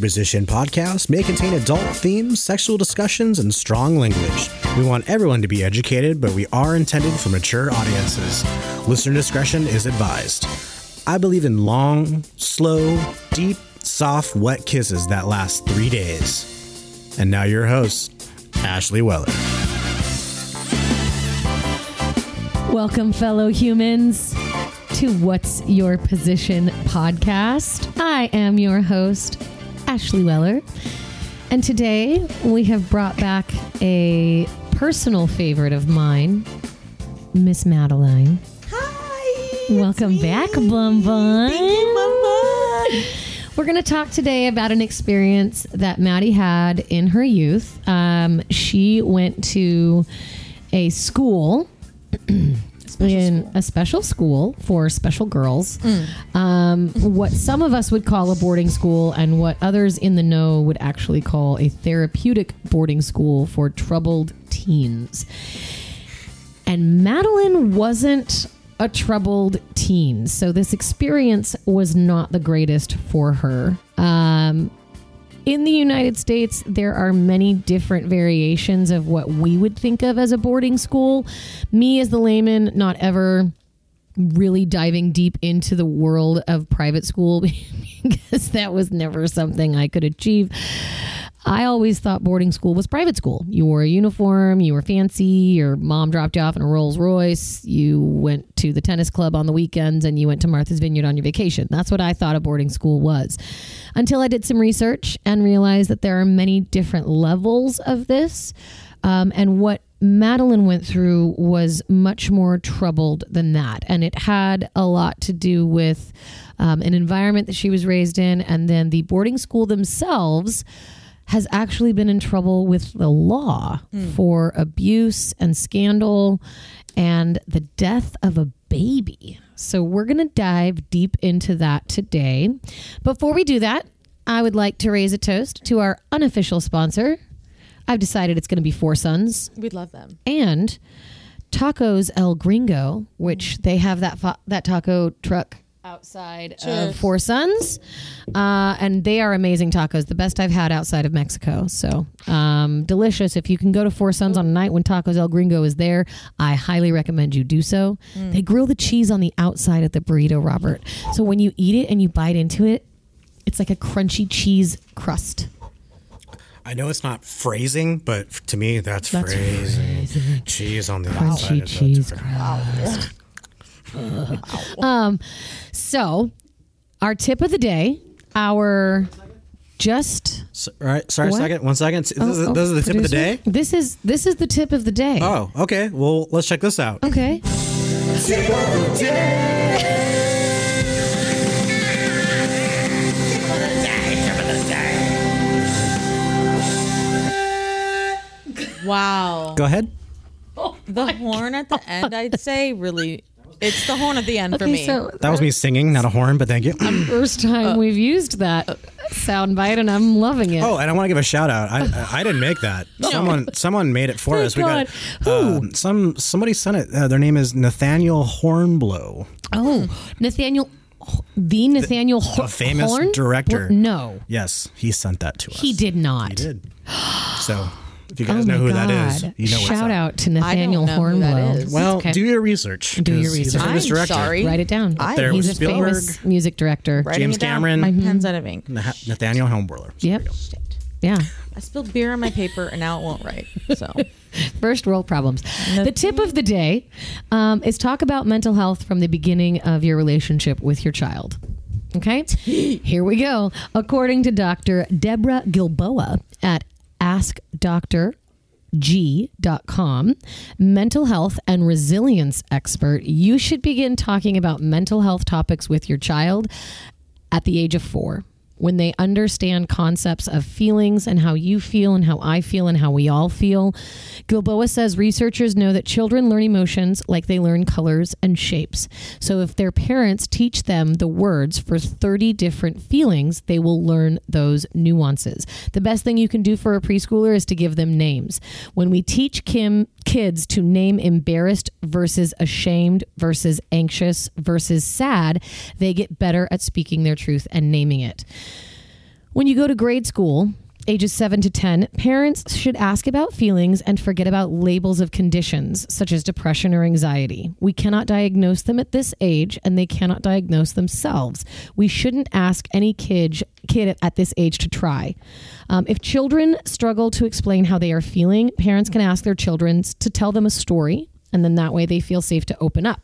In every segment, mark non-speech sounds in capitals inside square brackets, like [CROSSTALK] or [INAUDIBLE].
Position podcast may contain adult themes, sexual discussions, and strong language. We want everyone to be educated, but we are intended for mature audiences. Listener discretion is advised. I believe in long, slow, deep, soft, wet kisses that last three days. And now your host, Ashley Weller. Welcome, fellow humans, to What's Your Position podcast. I am your host, Ashley Weller. And today we have brought back a personal favorite of mine, Miss Madeline. Hi. Welcome back, Bum Bum. Thank you, Mama. We're going to talk today about an experience that Maddie had in her youth. Um, she went to a school. [CLEARS THROAT] in a special school for special girls, um, what some of us would call a boarding school, and what others in the know would actually call a therapeutic boarding school for troubled teens. And Madeline wasn't a troubled teen, so this experience was not the greatest for her. Um, in the United States, there are many different variations of what we would think of as a boarding school. Me, as the layman, not ever really diving deep into the world of private school [LAUGHS] because that was never something I could achieve. I always thought boarding school was private school. You wore a uniform, you were fancy, your mom dropped you off in a Rolls Royce, you went to the tennis club on the weekends, and you went to Martha's Vineyard on your vacation. That's what I thought a boarding school was. Until I did some research and realized that there are many different levels of this. Um, and what Madeline went through was much more troubled than that. And it had a lot to do with um, an environment that she was raised in, and then the boarding school themselves has actually been in trouble with the law hmm. for abuse and scandal and the death of a baby. So we're going to dive deep into that today. Before we do that, I would like to raise a toast to our unofficial sponsor. I've decided it's going to be Four Sons We'd love them. and Tacos El Gringo, which hmm. they have that fa- that taco truck outside of Four Sons, uh, and they are amazing tacos. The best I've had outside of Mexico. So um, delicious. If you can go to Four Sons on a night when Tacos El Gringo is there, I highly recommend you do so. They grill the cheese on the outside of the burrito, Robert. So when you eat it and you bite into it, it's like a crunchy cheese crust. I know it's not phrasing, but to me, that's, That's phrasing. Cheese on the outside. Crunchy of the- cheese crust. [LAUGHS] um, so our tip of the day, our just S- all right, sorry, What? second. One second. This, is, Oh, this is the tip of the day. This is this is the tip of the day. Oh, okay. Well, let's check this out. Okay. Wow. Go ahead. Oh, the horn at the end, I'd say, really. It's the horn at the end for me. so That was me singing, not a horn, but thank you. first time we've used that sound bite, and I'm loving it. Oh, and I want to give a shout out. I I didn't make that. [LAUGHS] Someone someone made it for Thank us. We got God. Who? um, some somebody sent it. Uh, their name is Nathaniel Hornblow. Oh, Nathaniel, the Nathaniel Ho- a famous Horn? director. No, Yes, he sent that to us. he did not. He did. So if you Oh guys know who God! that is, you know Shout out to Nathaniel know who that Hornblow. Well, Okay. do your research. Do your research. famous I'm director. sorry. Write it down. I- There He's a Spielberg. famous music director. Writing James it down. Cameron. My pen's out of ink. Nathaniel Hornblower. Yep. Yeah. I spilled beer on my paper and now it won't write. So [LAUGHS] First world problems. The tip of the day um, is talk about mental health from the beginning of your relationship with your child. Okay, [GASPS] here we go. According to Dr. Deborah Gilboa at AskDrG.com, mental health and resilience expert, you should begin talking about mental health topics with your child at the age of four. When they understand concepts of feelings and how you feel and how I feel and how we all feel. Gilboa says researchers know that children learn emotions like they learn colors and shapes. So if their parents teach them the words for 30 different feelings, they will learn those nuances. The best thing you can do for a preschooler is to give them names. When we teach Kim kids to name embarrassed versus ashamed versus anxious versus sad, they get better at speaking their truth and naming it. When you go to grade school, ages 7 to 10, parents should ask about feelings and forget about labels of conditions such as depression or anxiety. We cannot diagnose them at this age and they cannot diagnose themselves. We shouldn't ask any kid kid at this age to try. Um, if children struggle to explain how they are feeling, parents can ask their children to tell them a story and then that way they feel safe to open up.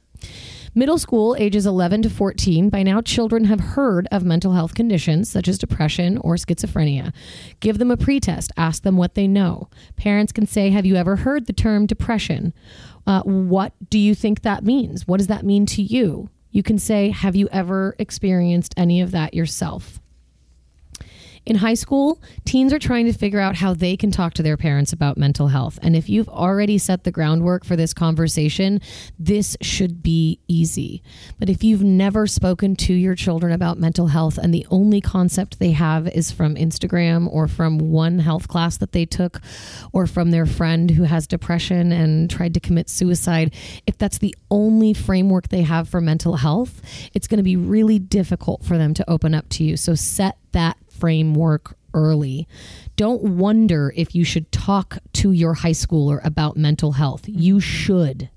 Middle school, ages 11 to 14, by now children have heard of mental health conditions such as depression or schizophrenia. Give them a pretest, ask them what they know. Parents can say, Have you ever heard the term depression? Uh, what do you think that means? What does that mean to you? You can say, Have you ever experienced any of that yourself? In high school, teens are trying to figure out how they can talk to their parents about mental health. And if you've already set the groundwork for this conversation, this should be easy. But if you've never spoken to your children about mental health and the only concept they have is from Instagram or from one health class that they took or from their friend who has depression and tried to commit suicide, if that's the only framework they have for mental health, it's going to be really difficult for them to open up to you. So set that framework early. Don't wonder if you should talk to your high schooler about mental health. You mm-hmm. should.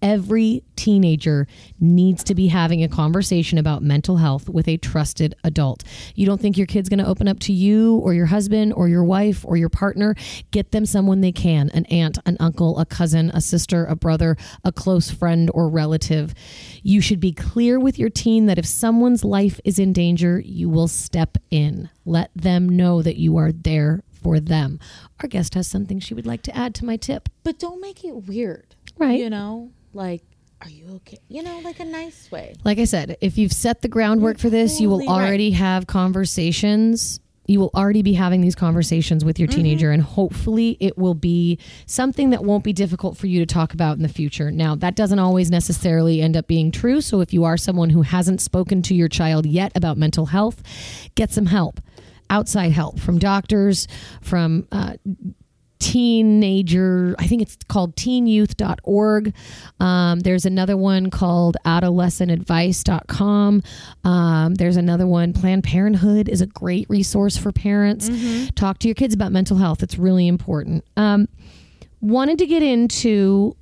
Every teenager needs to be having a conversation about mental health with a trusted adult. You don't think your kid's going to open up to you or your husband or your wife or your partner? Get them someone they can an aunt, an uncle, a cousin, a sister, a brother, a close friend or relative. You should be clear with your teen that if someone's life is in danger, you will step in. Let them know that you are there for them. Our guest has something she would like to add to my tip. But don't make it weird. Right. You know, like, are you okay? You know, like a nice way. Like I said, if you've set the groundwork for this, you will totally right. already have conversations. You will already be having these conversations with your teenager, and hopefully, it will be something that won't be difficult for you to talk about in the future. Now, that doesn't always necessarily end up being true. So, if you are someone who hasn't spoken to your child yet about mental health, get some help outside help from doctors, from uh, teenager i think it's called teenyouth.org um, there's another one called adolescentadvice.com um, there's another one. Planned parenthood is a great resource for parents. Talk to your kids about mental health. It's really important. Um, wanted to get into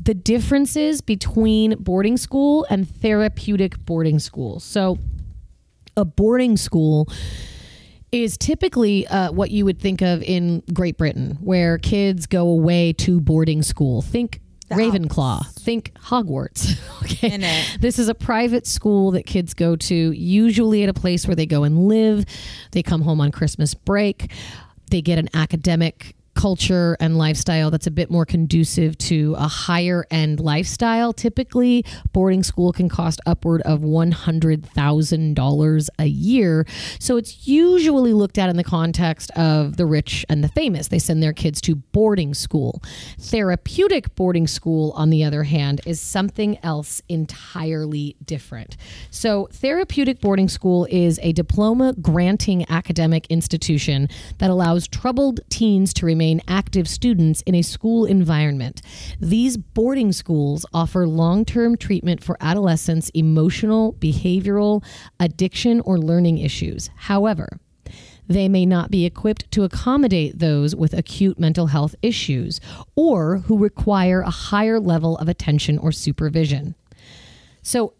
the differences between boarding school and therapeutic boarding school. So a boarding school is typically uh, what you would think of in Great Britain, where kids go away to boarding school. Think Ravenclaw. Think Hogwarts. [LAUGHS] okay. In it. This is a private school that kids go to, usually at a place where they go and live. They come home on Christmas break. They get an academic culture and lifestyle that's a bit more conducive to a higher end lifestyle. Typically, boarding school can cost upward of $100,000 a year. So it's usually looked at in the context of the rich and the famous. They send their kids to boarding school. Therapeutic boarding school, on the other hand, is something else entirely different. So, therapeutic boarding school is a diploma granting academic institution that allows troubled teens to remain active students in a school environment. These boarding schools offer long term treatment for adolescents' emotional, behavioral, addiction, or learning issues. However, they may not be equipped to accommodate those with acute mental health issues or who require a higher level of attention or supervision. So,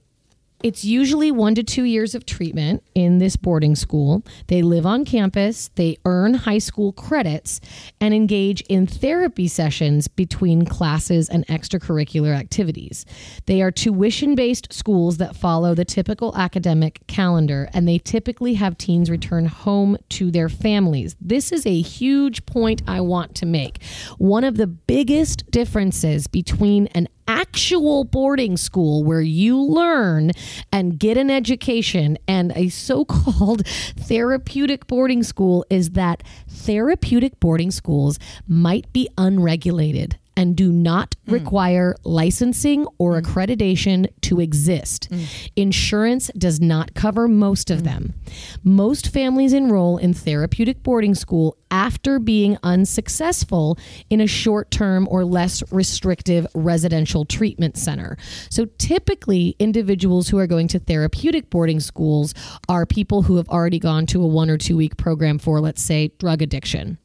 it's usually one to two years of treatment in this boarding school. They live on campus, they earn high school credits, and engage in therapy sessions between classes and extracurricular activities. They are tuition based schools that follow the typical academic calendar, and they typically have teens return home to their families. This is a huge point I want to make. One of the biggest differences between an actual boarding school where you learn and get an education. And a so-called [LAUGHS] therapeutic boarding school is that therapeutic boarding schools might be unregulated and do not mm. require licensing or mm. accreditation to exist. Mm. Insurance does not cover most of them. Most families enroll in therapeutic boarding school after being unsuccessful in a short term or less restrictive residential treatment center. So typically, individuals who are going to therapeutic boarding schools are people who have already gone to a one or two week program for, let's say, drug addiction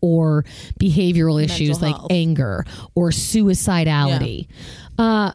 or behavioral issues like health. anger or suicidality. Uh,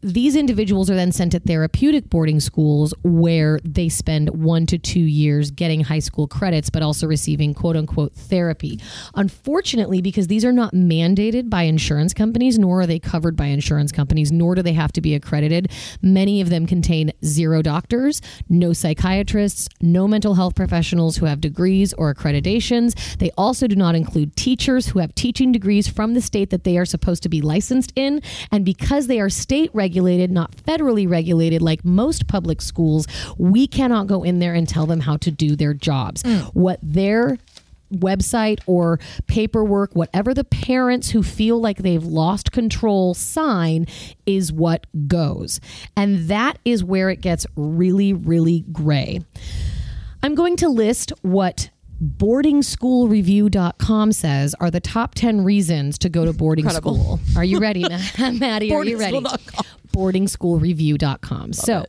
these individuals are then sent to therapeutic boarding schools where they spend one to two years getting high school credits, but also receiving quote unquote therapy. Unfortunately, because these are not mandated by insurance companies, nor are they covered by insurance companies, nor do they have to be accredited, many of them contain zero doctors, no psychiatrists, no mental health professionals who have degrees or accreditations. They also do not include teachers who have teaching degrees from the state that they are supposed to be licensed in. And because they are state regulated, not federally regulated like most public schools, we cannot go in there and tell them how to do their jobs. Mm. What their website or paperwork, whatever the parents who feel like they've lost control sign is what goes. And that is where it gets really, really gray. I'm going to list what boardingschoolreview.com says are the top 10 reasons to go to boarding Incredible. school. Are you ready, Ma- [LAUGHS] Maddie? Are you ready? Boardingschoolreview.com. so,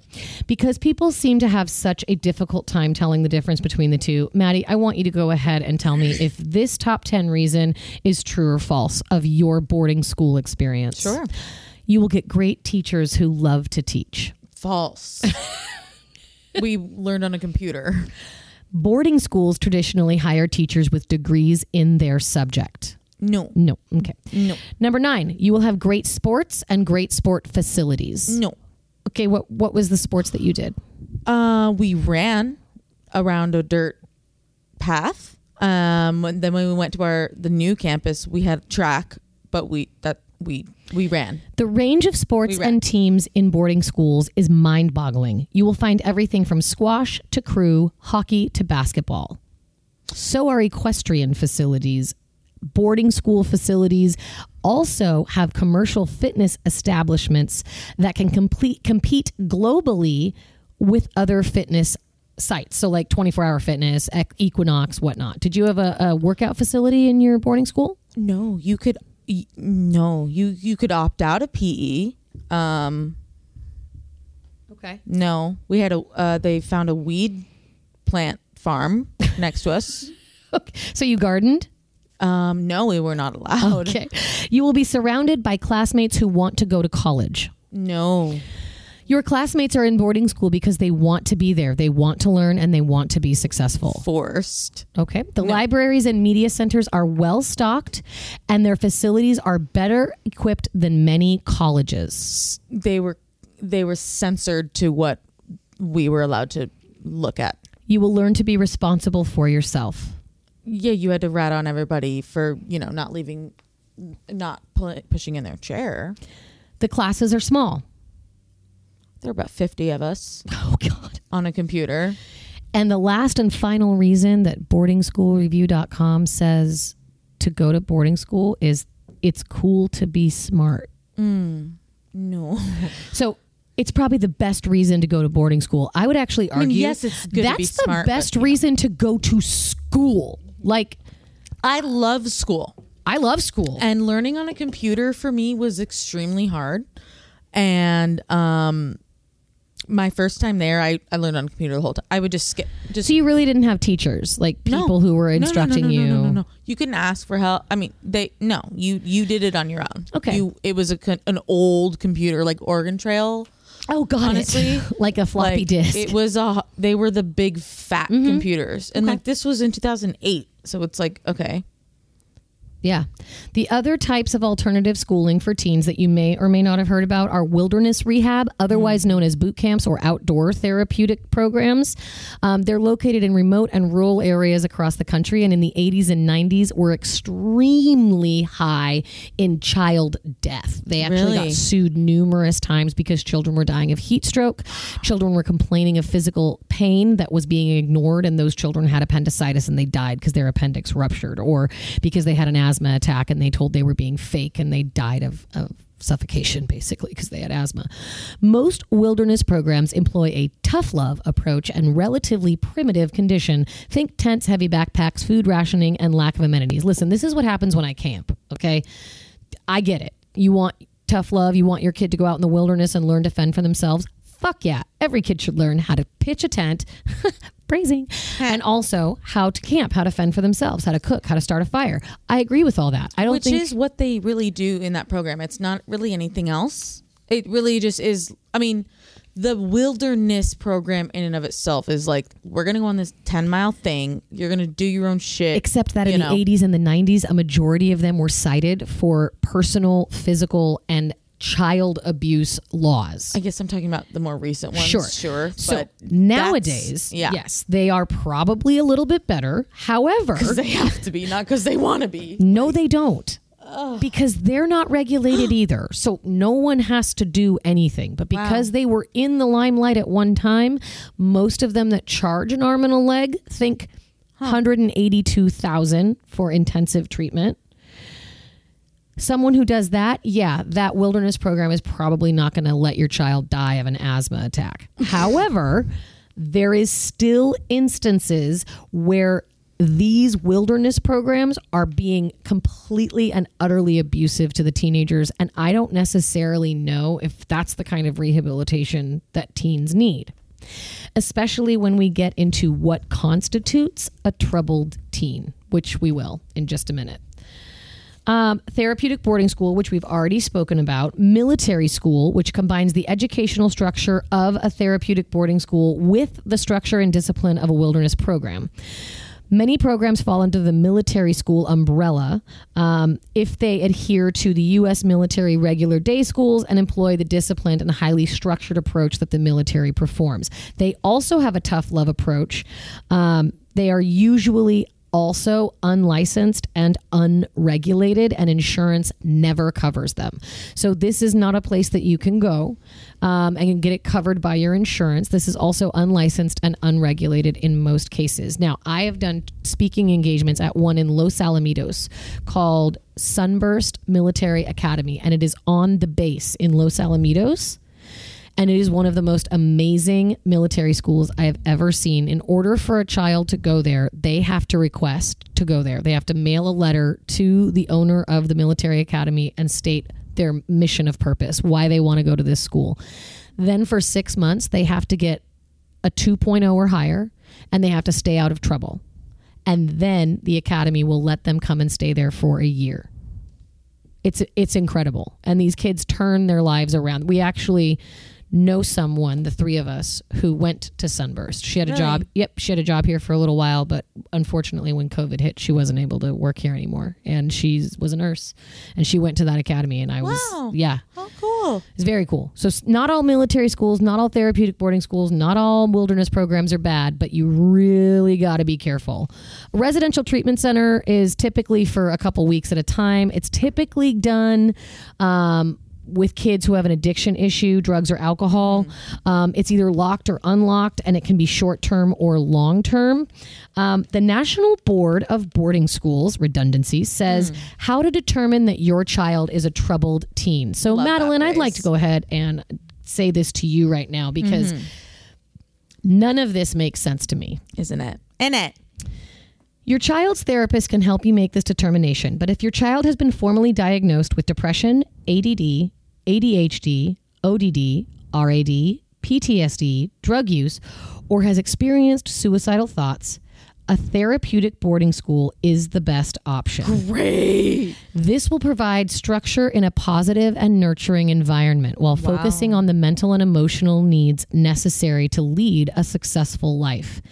because people seem to have such a difficult time telling the difference between the two, Maddie, I want you to go ahead and tell me if this top 10 reason is true or false of your boarding school experience. Sure. You will get great teachers who love to teach. False. [LAUGHS] we learned on a computer. Boarding schools traditionally hire teachers with degrees in their subject. No. No. Okay. No. Number nine, you will have great sports and great sport facilities. No. Okay. What What was the sports that you did? Uh, we ran around a dirt path. Um, then when we went to our the new campus, we had track, but we that we we ran. The range of sports and teams in boarding schools is mind boggling. You will find everything from squash to crew, hockey to basketball. So are equestrian facilities. Boarding school facilities also have commercial fitness establishments that can complete, compete globally with other fitness sites. So, like 24 hour fitness, Equinox, whatnot. Did you have a, a workout facility in your boarding school? No, you could. Y- No, you you could opt out of PE. Um, Okay. no, we had a. Uh, they found a weed plant farm [LAUGHS] next to us. okay. So, you gardened? Um, no, we were not allowed. Okay. You will be surrounded by classmates who want to go to college. No. Your classmates are in boarding school because they want to be there. They want to learn and they want to be successful. Forced. Okay. The libraries and media centers are well stocked and their facilities are better equipped than many colleges. They were they were censored to what we were allowed to look at. You will learn to be responsible for yourself. Yeah, you had to rat on everybody for you know not leaving, not pushing in their chair. The classes are small. There were about fifty of us [LAUGHS] Oh, God. on a computer. And the last and final reason that boardingschoolreview.com says to go to boarding school is it's cool to be smart. No, [LAUGHS] So it's probably the best reason to go to boarding school. I would actually argue. mean, yes, it's good that's be the smart, but, best know. reason to go to school. Like I love school. I love school. and learning on a computer for me was extremely hard and um my first time there I, I learned on a computer the whole time i would just skip just so you really didn't have teachers, like No. people who were No, no, no, instructing no, no, you. no, no, no. You couldn't ask for help. I mean, they no. You you did it on your own. Okay. You it was a an old computer like Oregon Trail. Oh God, Honestly, [LAUGHS] like a floppy like, disk. It was a. They were the big fat mm-hmm. computers, and Okay. like this was in 2008. So it's like okay. Yeah. The other types of alternative schooling for teens that you may or may not have heard about are wilderness rehab, otherwise known as boot camps or outdoor therapeutic programs. Um, they're located in remote and rural areas across the country, and in the 80s and 90s were extremely high in child death. They actually got sued numerous times because children were dying of heat stroke. Children were complaining of physical pain that was being ignored, and those children had appendicitis and they died because their appendix ruptured or because they had an asthma attack and they told they were being fake and they died of, of suffocation basically because they had asthma. Most wilderness programs employ a tough love approach and relatively primitive condition. Think tents, heavy backpacks, food rationing, and lack of amenities. Listen, this is what happens when I camp, okay? I get it. You want tough love, you want your kid to go out in the wilderness and learn to fend for themselves. Fuck yeah. Every kid should learn how to pitch a tent, [LAUGHS] praising, and also how to camp, how to fend for themselves, how to cook, how to start a fire. I agree with all that. I don't Which think is what they really do in that program. It's not really anything else. It really just is. I mean, the wilderness program in and of itself is like we're gonna go on this ten mile thing. You're gonna do your own shit. except that in you the 80s and the 90s, a majority of them were cited for personal, physical, and child abuse laws. I guess I'm talking about the more recent ones. Sure. sure. So but nowadays, yeah, yes, they are probably a little bit better. However, because they have to be, not because they want to be. no, they don't. Because they're not regulated [GASPS] either. So no one has to do anything. But because they were in the limelight at one time, most of them that charge an arm and a leg think 182,000 for intensive treatment. Someone who does that, yeah, that wilderness program is probably not going to let your child die of an asthma attack. [LAUGHS] However, there is still instances where these wilderness programs are being completely and utterly abusive to the teenagers and I don't necessarily know if that's the kind of rehabilitation that teens need. Especially when we get into what constitutes a troubled teen, which we will in just a minute. Um, therapeutic boarding school, which we've already spoken about, military school, which combines the educational structure of a therapeutic boarding school with the structure and discipline of a wilderness program. Many programs fall under the military school umbrella um, if they adhere to the U.S. military regular day schools and employ the disciplined and highly structured approach that the military performs. They also have a tough love approach. Um, they are usually also unlicensed and unregulated, and insurance never covers them. So, this is not a place that you can go um, and get it covered by your insurance. This is also unlicensed and unregulated in most cases. Now, I have done speaking engagements at one in Los Alamitos called Sunburst Military Academy, and it is on the base in Los Alamitos and it is one of the most amazing military schools I have ever seen. In order for a child to go there, they have to request to go there. They have to mail a letter to the owner of the military academy and state their mission of purpose, why they want to go to this school. Then for six months, they have to get a 2.0 or higher and they have to stay out of trouble. And then the academy will let them come and stay there for a year it's it's incredible and these kids turn their lives around we actually know someone the three of us who went to sunburst she had a Really? job yep she had a job here for a little while but unfortunately when covid hit she wasn't able to work here anymore and she was a nurse and she went to that academy and i Wow. was yeah Oh, cool. it's very cool. So not all military schools, not all therapeutic boarding schools, not all wilderness programs are bad, but you really got to be careful. A residential treatment center is typically for a couple weeks at a time. It's typically done um, with kids who have an addiction issue, drugs or alcohol. Um, it's either locked or unlocked, and it can be short term or long term. Um, the National Board of Boarding Schools, redundancy, says how to determine that your child is a troubled teen. So, Love Madeline, I'd like to go ahead and say this to you right now because none of this makes sense to me. Isn't it? In it. Your child's therapist can help you make this determination, but if your child has been formally diagnosed with depression, ADD, ADHD, ODD, RAD, PTSD, drug use, or has experienced suicidal thoughts, a therapeutic boarding school is the best option. Great. This will provide structure in a positive and nurturing environment while focusing on the mental and emotional needs necessary to lead a successful life.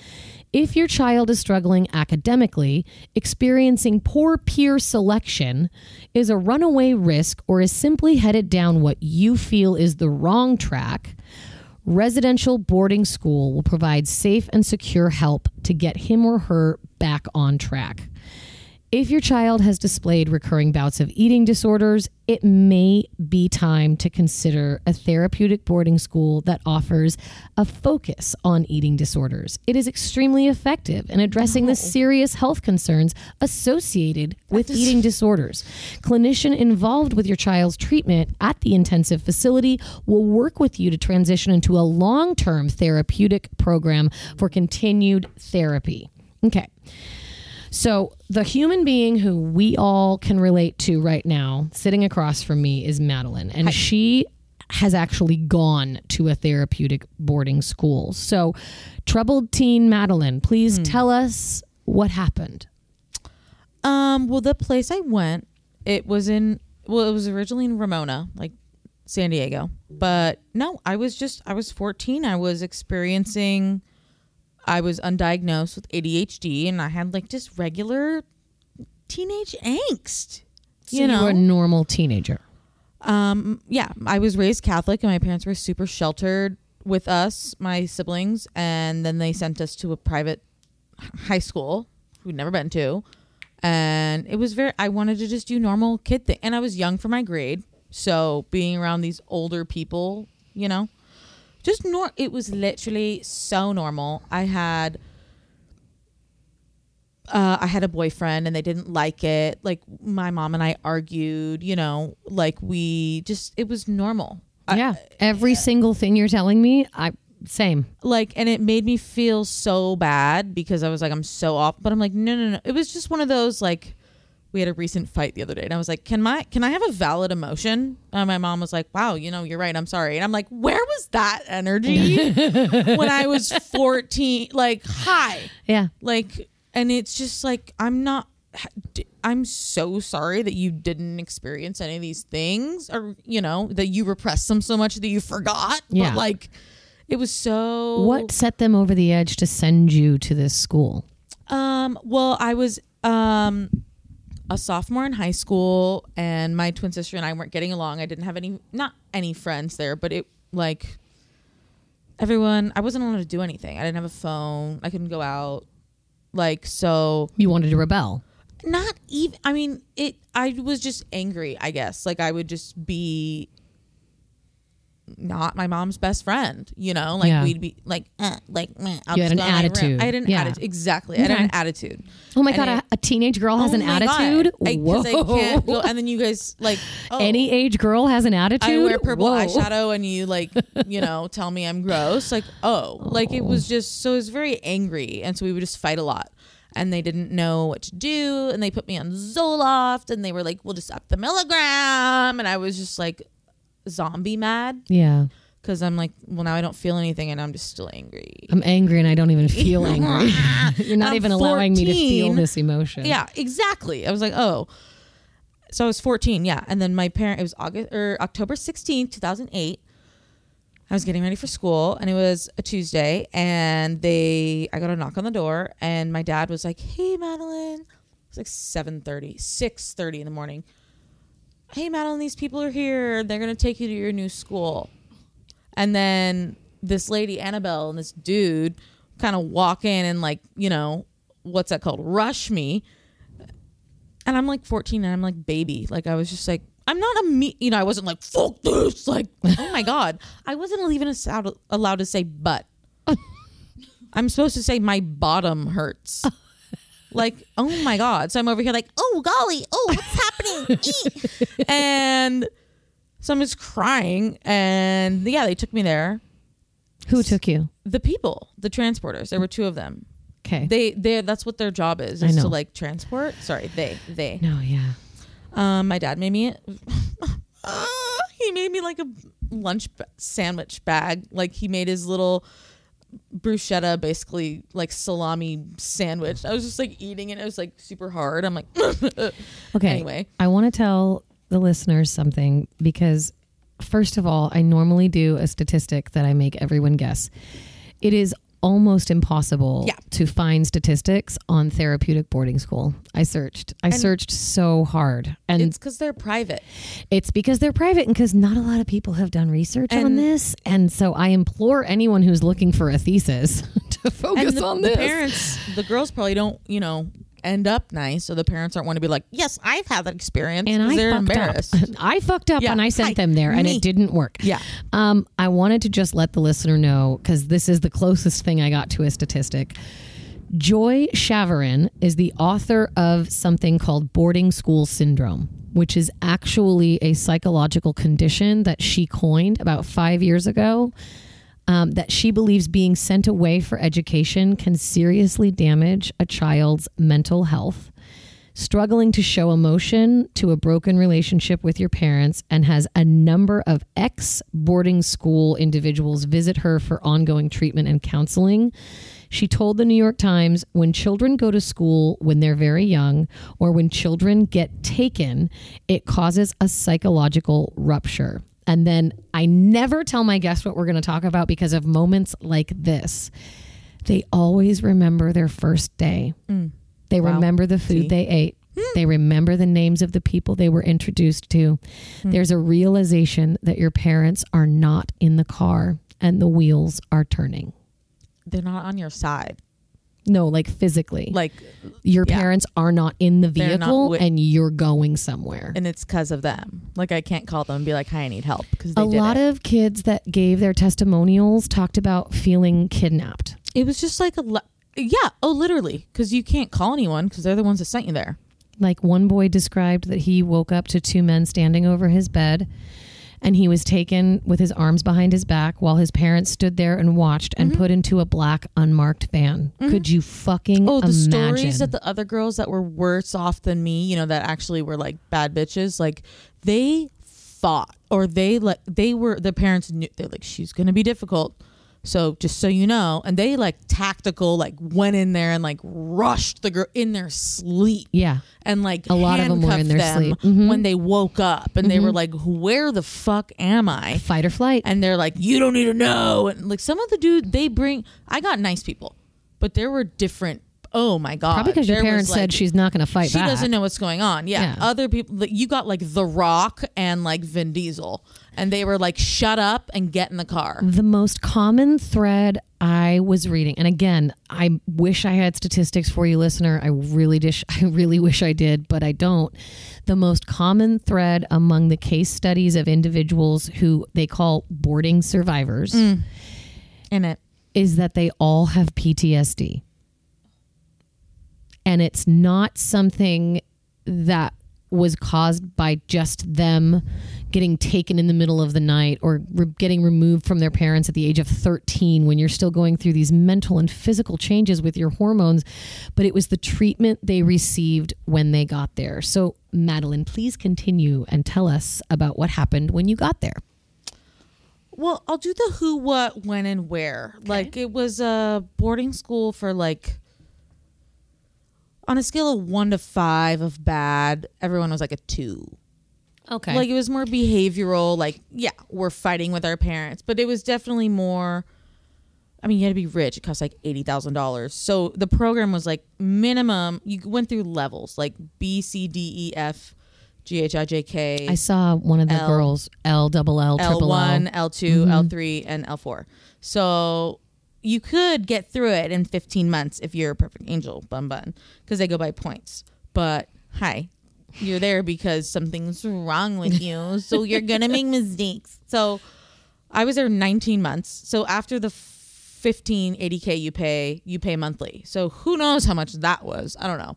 If your child is struggling academically, experiencing poor peer selection, is a runaway risk, or is simply headed down what you feel is the wrong track, residential boarding school will provide safe and secure help to get him or her back on track. If your child has displayed recurring bouts of eating disorders, it may be time to consider a therapeutic boarding school that offers a focus on eating disorders. It is extremely effective in addressing the oh. serious health concerns associated with eating disorders. Clinician involved with your child's treatment at the intensive facility will work with you to transition into a long term therapeutic program for continued therapy. Okay. So, the human being who we all can relate to right now, sitting across from me, is Madeline. And she has actually gone to a therapeutic boarding school. So, troubled teen Madeline, please tell us what happened. Um, well, the place I went, it was in, well, it was originally in Ramona, like San Diego. But no, I was just, I was 14. I was experiencing, I was undiagnosed with ADHD and I had like just regular teenage angst. So you know, were a normal teenager. um, yeah, I was raised Catholic and my parents were super sheltered with us, my siblings, and then they sent us to a private high school we'd never been to. And it was very I wanted to just do normal kid thing. And I was young for my grade. So being around these older people, you know, just nor it was literally so normal. I had uh, I had a boyfriend and they didn't like it. Like my mom and I argued, you know, like we just it was normal. I- yeah. Every single thing you're telling me, I same. like and it made me feel so bad because I was like I'm so off but I'm like no no no it was just one of those like we had a recent fight the other day and I was like can my can I have a valid emotion and my mom was like wow you know you're right I'm sorry and I'm like where was that energy [LAUGHS] when I was 14 like hi Yeah. like and it's just like i'm not i'm so sorry that you didn't experience any of these things or you know that you repressed them so much that you forgot Yeah. but like it was so What set them over the edge to send you to this school? um well i was um a sophomore in high school and my twin sister and i weren't getting along. I didn't have any not any friends there but it like everyone i wasn't allowed to do anything. I didn't have a phone. I couldn't go out. Like so You wanted to rebel. not even i mean it i was just angry i guess. Like i would just be not my mom's best friend you know like Yeah. we'd be like uh, like I'll You had an go in my room. attitude. i had an Yeah. attitude exactly i had an attitude Oh my And god, it- a, teenage girl has Oh an attitude. I Whoa. go, and then you guys like [LAUGHS] oh, Any age girl has an attitude. I wear purple Whoa. eyeshadow and you like, [LAUGHS] you know, tell me I'm gross. Like, oh, like it was just so it was very angry, and so we would just fight a lot. And they didn't know what to do, and they put me on Zoloft, and they were like, "We'll just up the milligram," and I was just like, zombie mad Yeah, because I'm like, well, now I don't feel anything, and I'm just still angry. I'm angry and I don't even feel [LAUGHS] angry. [LAUGHS] You're not I'm even allowing me to feel this emotion. Yeah, exactly. I was like, oh. So I was 14, yeah. And then my parent, it was August or October 16th, 2008. I was getting ready for school and it was a Tuesday and they, I got a knock on the door and my dad was like, hey, Madeline. It's like 7.30, 6.30 in the morning. Hey, Madeline, these people are here. They're going to take you to your new school. And then this lady, Annabelle, and this dude kind of walk in and like, you know, what's that called? Rush me. And I'm like 14 and I'm like baby. Like I was just like, I'm not a me, you know, I wasn't like, fuck this. Like, oh my [LAUGHS] God. I wasn't even allowed, to say butt. [LAUGHS] I'm supposed to say my bottom hurts. [LAUGHS] like, oh my God. So I'm over here like, oh golly, oh, what's happening? [LAUGHS] And so I'm just crying. And yeah, they took me there. Who took you? The people, the transporters, there were two of them. Okay. They they that's what their job is, I is to like transport. Sorry, they they. no, yeah. Um, my dad made me. Ah, [LAUGHS] he made me like a lunch ba- sandwich bag. Like he made his little bruschetta, basically like salami sandwich. I was just like eating it. It was like super hard. I'm like, [LAUGHS] Okay. Anyway. I want to tell the listeners something because, first of all, I normally do a statistic that I make everyone guess. It is almost impossible Yeah. to find statistics on therapeutic boarding school. I searched. I searched so hard. And it's because they're private. it's because they're private and because not a lot of people have done research on this. And so I implore anyone who's looking for a thesis [LAUGHS] to focus And the, on the parents, the girls probably don't, you know, end up nice, so the parents aren't want to be like, "Yes, I've had that experience," and I they're fucked embarrassed. up. [LAUGHS] I fucked up Yeah, and I sent hi, them there, and me. it didn't work. Yeah. Um, I wanted to just let the listener know because this is the closest thing I got to a statistic. Joy Schaverien is the author of something called boarding school syndrome, which is actually a psychological condition that she coined about five years ago. Um, that she believes being sent away for education can seriously damage a child's mental health struggling to show emotion to a broken relationship with your parents and has a number of ex boarding school individuals visit her for ongoing treatment and counseling. She told the New York Times when children go to school when they're very young or when children get taken, it causes a psychological rupture. And then I never tell my guests what we're going to talk about because of moments like this. They always remember their first day. Mm. They Wow. remember the food See? they ate. Hmm. They remember the names of the people they were introduced to. Hmm. There's a realization that your parents are not in the car and the wheels are turning. They're not on your side. No, like physically. Like, your yeah. parents are not in the They're not vehicle wi- and you're going somewhere. and it's because of them. Like, I can't call them and be like, "Hi, I need help," because A lot of kids that gave their testimonials talked about feeling kidnapped. it was just like a lo- yeah. Oh, literally, because you can't call anyone because they're the ones that sent you there. Like one boy described that he woke up to two men standing over his bed and he was taken with his arms behind his back while his parents stood there and watched and Mm-hmm. put into a black unmarked van. Could you fucking Oh, the imagine? stories that the other girls that were worse off than me, you know, that actually were like bad bitches, like they fought or they like they were the parents knew they're like she's gonna be difficult. So just so you know, and they like tactical like went in there and like rushed the girl in their sleep yeah. and like A lot of them were in their sleep. Mhm. when they woke up and they were like, "Where the fuck am I?" Fight or flight. and they're like, "You don't need to know." And like some of the dude they bring, I got nice people, but there were different. Oh my god! Probably because your parents like- said she's not going to fight she back. doesn't know what's going on. Yeah. Yeah. other people. You got like The Rock and like Vin Diesel, and they were like, "Shut up and get in the car." The most common thread I was reading, and again, I wish I had statistics for you, listener. I really dish, [LAUGHS] I really wish I did, but I don't. The most common thread among the case studies of individuals who they call boarding survivors mm. In it, is that they all have PTSD. And it's not something that was caused by just them getting taken in the middle of the night or re- getting removed from their parents at the age of 13 when you're still going through these mental and physical changes with your hormones, but it was the treatment they received when they got there. So, Madeline, please continue and tell us about what happened when you got there. well, I'll do the who, what, when, and where. Like it was a boarding school for like. On a scale of one to five of bad, everyone was like a two. Okay. Like it was more behavioral. Like yeah, we're fighting with our parents, but it was definitely more. I mean, you had to be rich. It cost like eighty thousand dollars. So the program was like minimum. You went through levels like B, C, D, E, F, G, H, I, J, K, I saw one of the L. girls L double L L one, L. L 2 L mm-hmm. three, and L four. So you could get through it in fifteen months if you're a perfect angel, bun bun, because they go by points. But hi, you're there because something's wrong with you, so you're gonna make [LAUGHS] mistakes. So I was there 19 months. So after the 15 80k you pay, you pay monthly. So who knows how much that was? I don't know.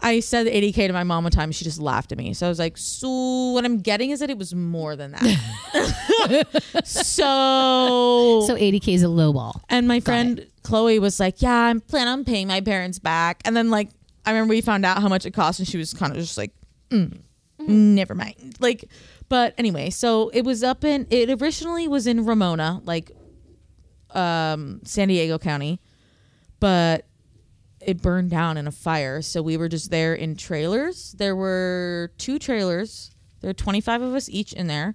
I said 80k to my mom one time. She just laughed at me. So I was like, "So what I'm getting is that it was more than that." [LAUGHS] so, So 80K is a low ball. and my friend Chloe was like, "Yeah, I'm planning on paying my parents back." And then like I remember we found out how much it cost, and she was kind of just like, mm, "Never mind." Like, but anyway, so it was up in. It originally was in Ramona, like, um, San Diego County, but it burned down in a fire. So we were just there in trailers. There were two trailers. There were 25 of us each in there.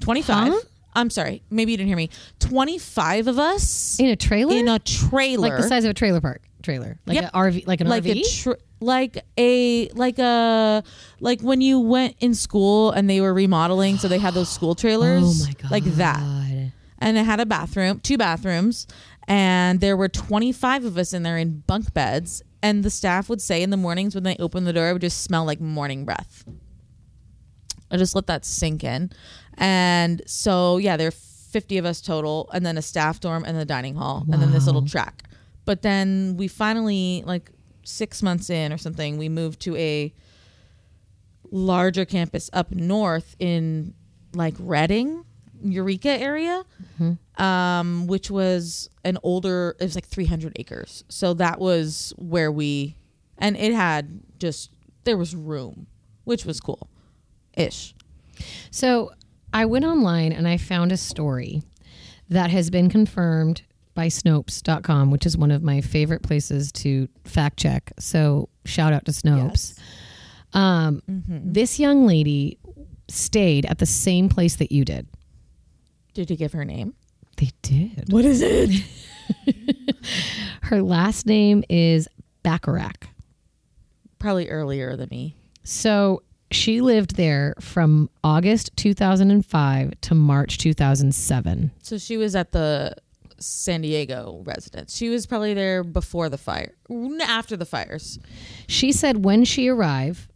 25. Huh? I'm sorry. Maybe you didn't hear me. 25 of us In a trailer? in a trailer. like the size of a trailer park trailer. Like Yep. an RV like an like RV? a tr- like a like a like when you went in school and they were remodeling so they had those school [GASPS] oh trailers oh my god. like that and it had a bathroom, two bathrooms, and there were 25 of us in there in bunk beds and the staff would say in the mornings when they opened the door, it would just smell like morning breath. I just let that sink in. And so, yeah, there are 50 of us total, and then a staff dorm and the dining hall, and then this little track. But then we finally, like six months in or something, we moved to a larger campus up north in like Redding, Eureka area, um, which was an older, it was like 300 acres. So that was where we, and it had just, there was room, which was cool ish. So I went online and I found a story that has been confirmed by Snopes.com, which is one of my favorite places to fact check. So shout out to Snopes. Um, This young lady stayed at the same place that you did. Did you give her name? They did. What is it? [LAUGHS] Her last name is Bacharach. Probably earlier than me. So she lived there from August 2005 to March 2007. So she was at the San Diego residence. She was probably there before the fire, after the fires. She said when she arrived,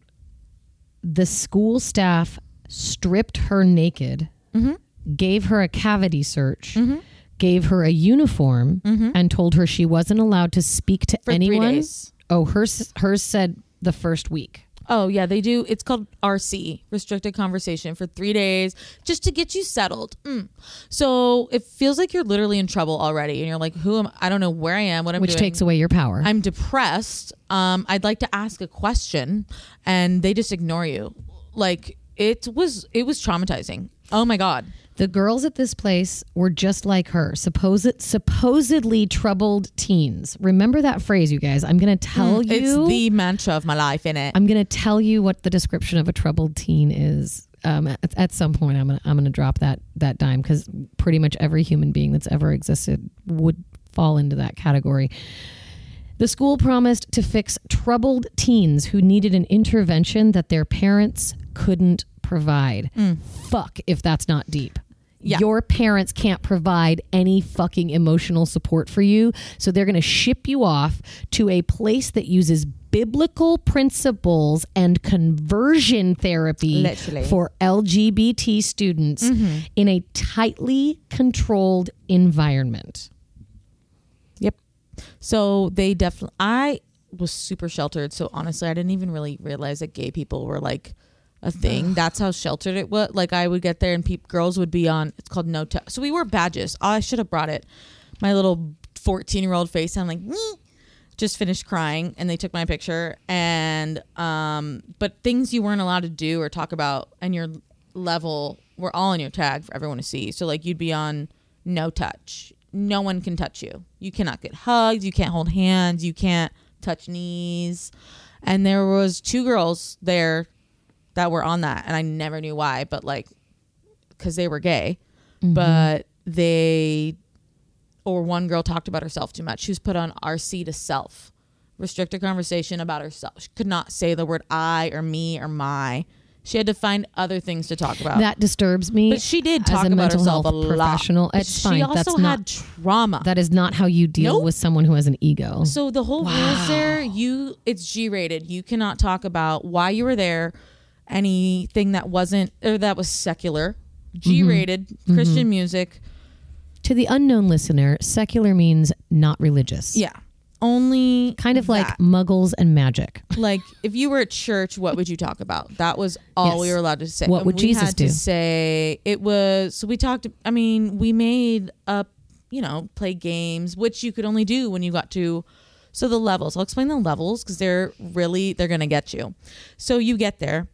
the school staff stripped her naked, mm-hmm. gave her a cavity search, mm-hmm. gave her a uniform, mm-hmm. and told her she wasn't allowed to speak to For anyone. Oh, hers hers said the first week. Oh yeah, they do. It's called RC, restricted conversation, for three days, just to get you settled. Mm. So it feels like you're literally in trouble already, and you're like, "Who am? I don't know where I am. What I'm Which doing. takes away your power. I'm depressed. Um, I'd like to ask a question, and they just ignore you. Like it was, it was traumatizing. Oh my god. The girls at this place were just like her, supposed supposedly troubled teens. Remember that phrase, you guys. I'm going to tell you. Mm, It's the mantra of my life in it. I'm going to tell you what the description of a troubled teen is. Um, at, at some point, I'm going to I'm to drop that that dime because pretty much every human being that's ever existed would fall into that category. The school promised to fix troubled teens who needed an intervention that their parents couldn't provide. Fuck if that's not deep. Yeah. Your parents can't provide any fucking emotional support for you. So they're going to ship you off to a place that uses biblical principles and conversion therapy Literally. for LGBT students mm-hmm. in a tightly controlled environment. Yep. So they definitely. I was super sheltered. So honestly, I didn't even really realize that gay people were like a thing. That's how sheltered it was. Like I would get there and peop, girls would be on. It's called no touch. So we wore badges. I should have brought it. My little fourteen year old face. I'm like. "Nyeh." Just finished crying, and they took my picture. And um, but things you weren't allowed to do or talk about, and your level were all on your tag for everyone to see. So like you'd be on no touch. No one can touch you. You cannot get hugs. You can't hold hands. You can't touch knees. And there was two girls there that were on that, and I never knew why, but like because they were gay, mm-hmm. but they or one girl talked about herself too much. She was put on RC to self. Restricted conversation about herself. She could not say the word I or me or my. She had to find other things to talk about. That disturbs me. But she did as talk a about herself a lot. professional. But It's she fine. also That's had not trauma. that is not how you deal Nope. with someone who has an ego. so the whole rules there, you it's G rated. You cannot talk about why you were there, anything that wasn't or that was secular, G rated Mm-hmm. Christian music. to the unknown listener, secular means not religious. Yeah, only Kind of like muggles and magic. like if you were at church, what would you talk about? That was all Yes. we were allowed to say. What And would we Jesus had to do? say it was. So we talked. I mean, we made up. You know, play games, which you could only do when you got to. So the levels. I'll explain the levels because they're really they're gonna get you. So you get there,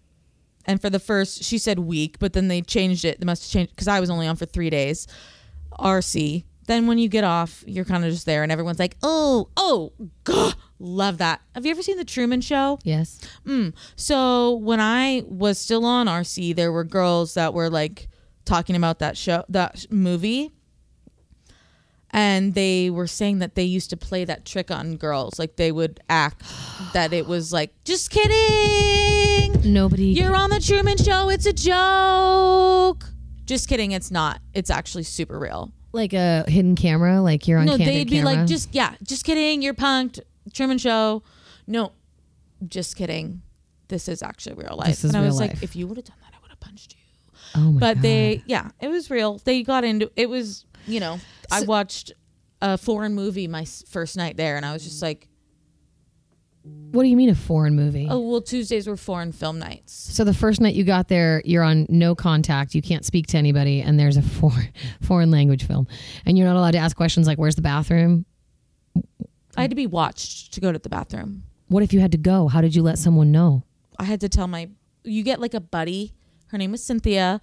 and for the first, she said week, but then they changed it. They must have changed because I was only on for three days. RC. Then when you get off, you're kind of just there, and everyone's like, "Oh, oh, God, love that." Have you ever seen the Truman Show? Yes. Mm. So when I was still on RC, there were girls that were like talking about that show, that movie, and they were saying that they used to play that trick on girls. Like they would act that it was like, "Just kidding, Nobody. you're on the Truman Show. It's a joke." Just kidding, it's not. It's actually super real. like a hidden camera, like you're on No, candid they'd be camera. like, just yeah, just kidding. You're punked. Truman Show. no, just kidding. This is actually real life. This is and I real was life. like, if you would have done that, I would have punched you. Oh my but God. they, yeah, it was real. They got into it. Was you know, I watched a foreign movie my first night there, and I was just like, What do you mean a foreign movie? oh well, Tuesdays were foreign film nights. So the first night you got there, you're on no contact. You can't speak to anybody, and there's a foreign [LAUGHS] foreign language film, and you're not allowed to ask questions like, "Where's the bathroom?" I had to be watched to go to the bathroom. What if you had to go? How did you let someone know? I had to tell my you get like a buddy. Her name was Cynthia.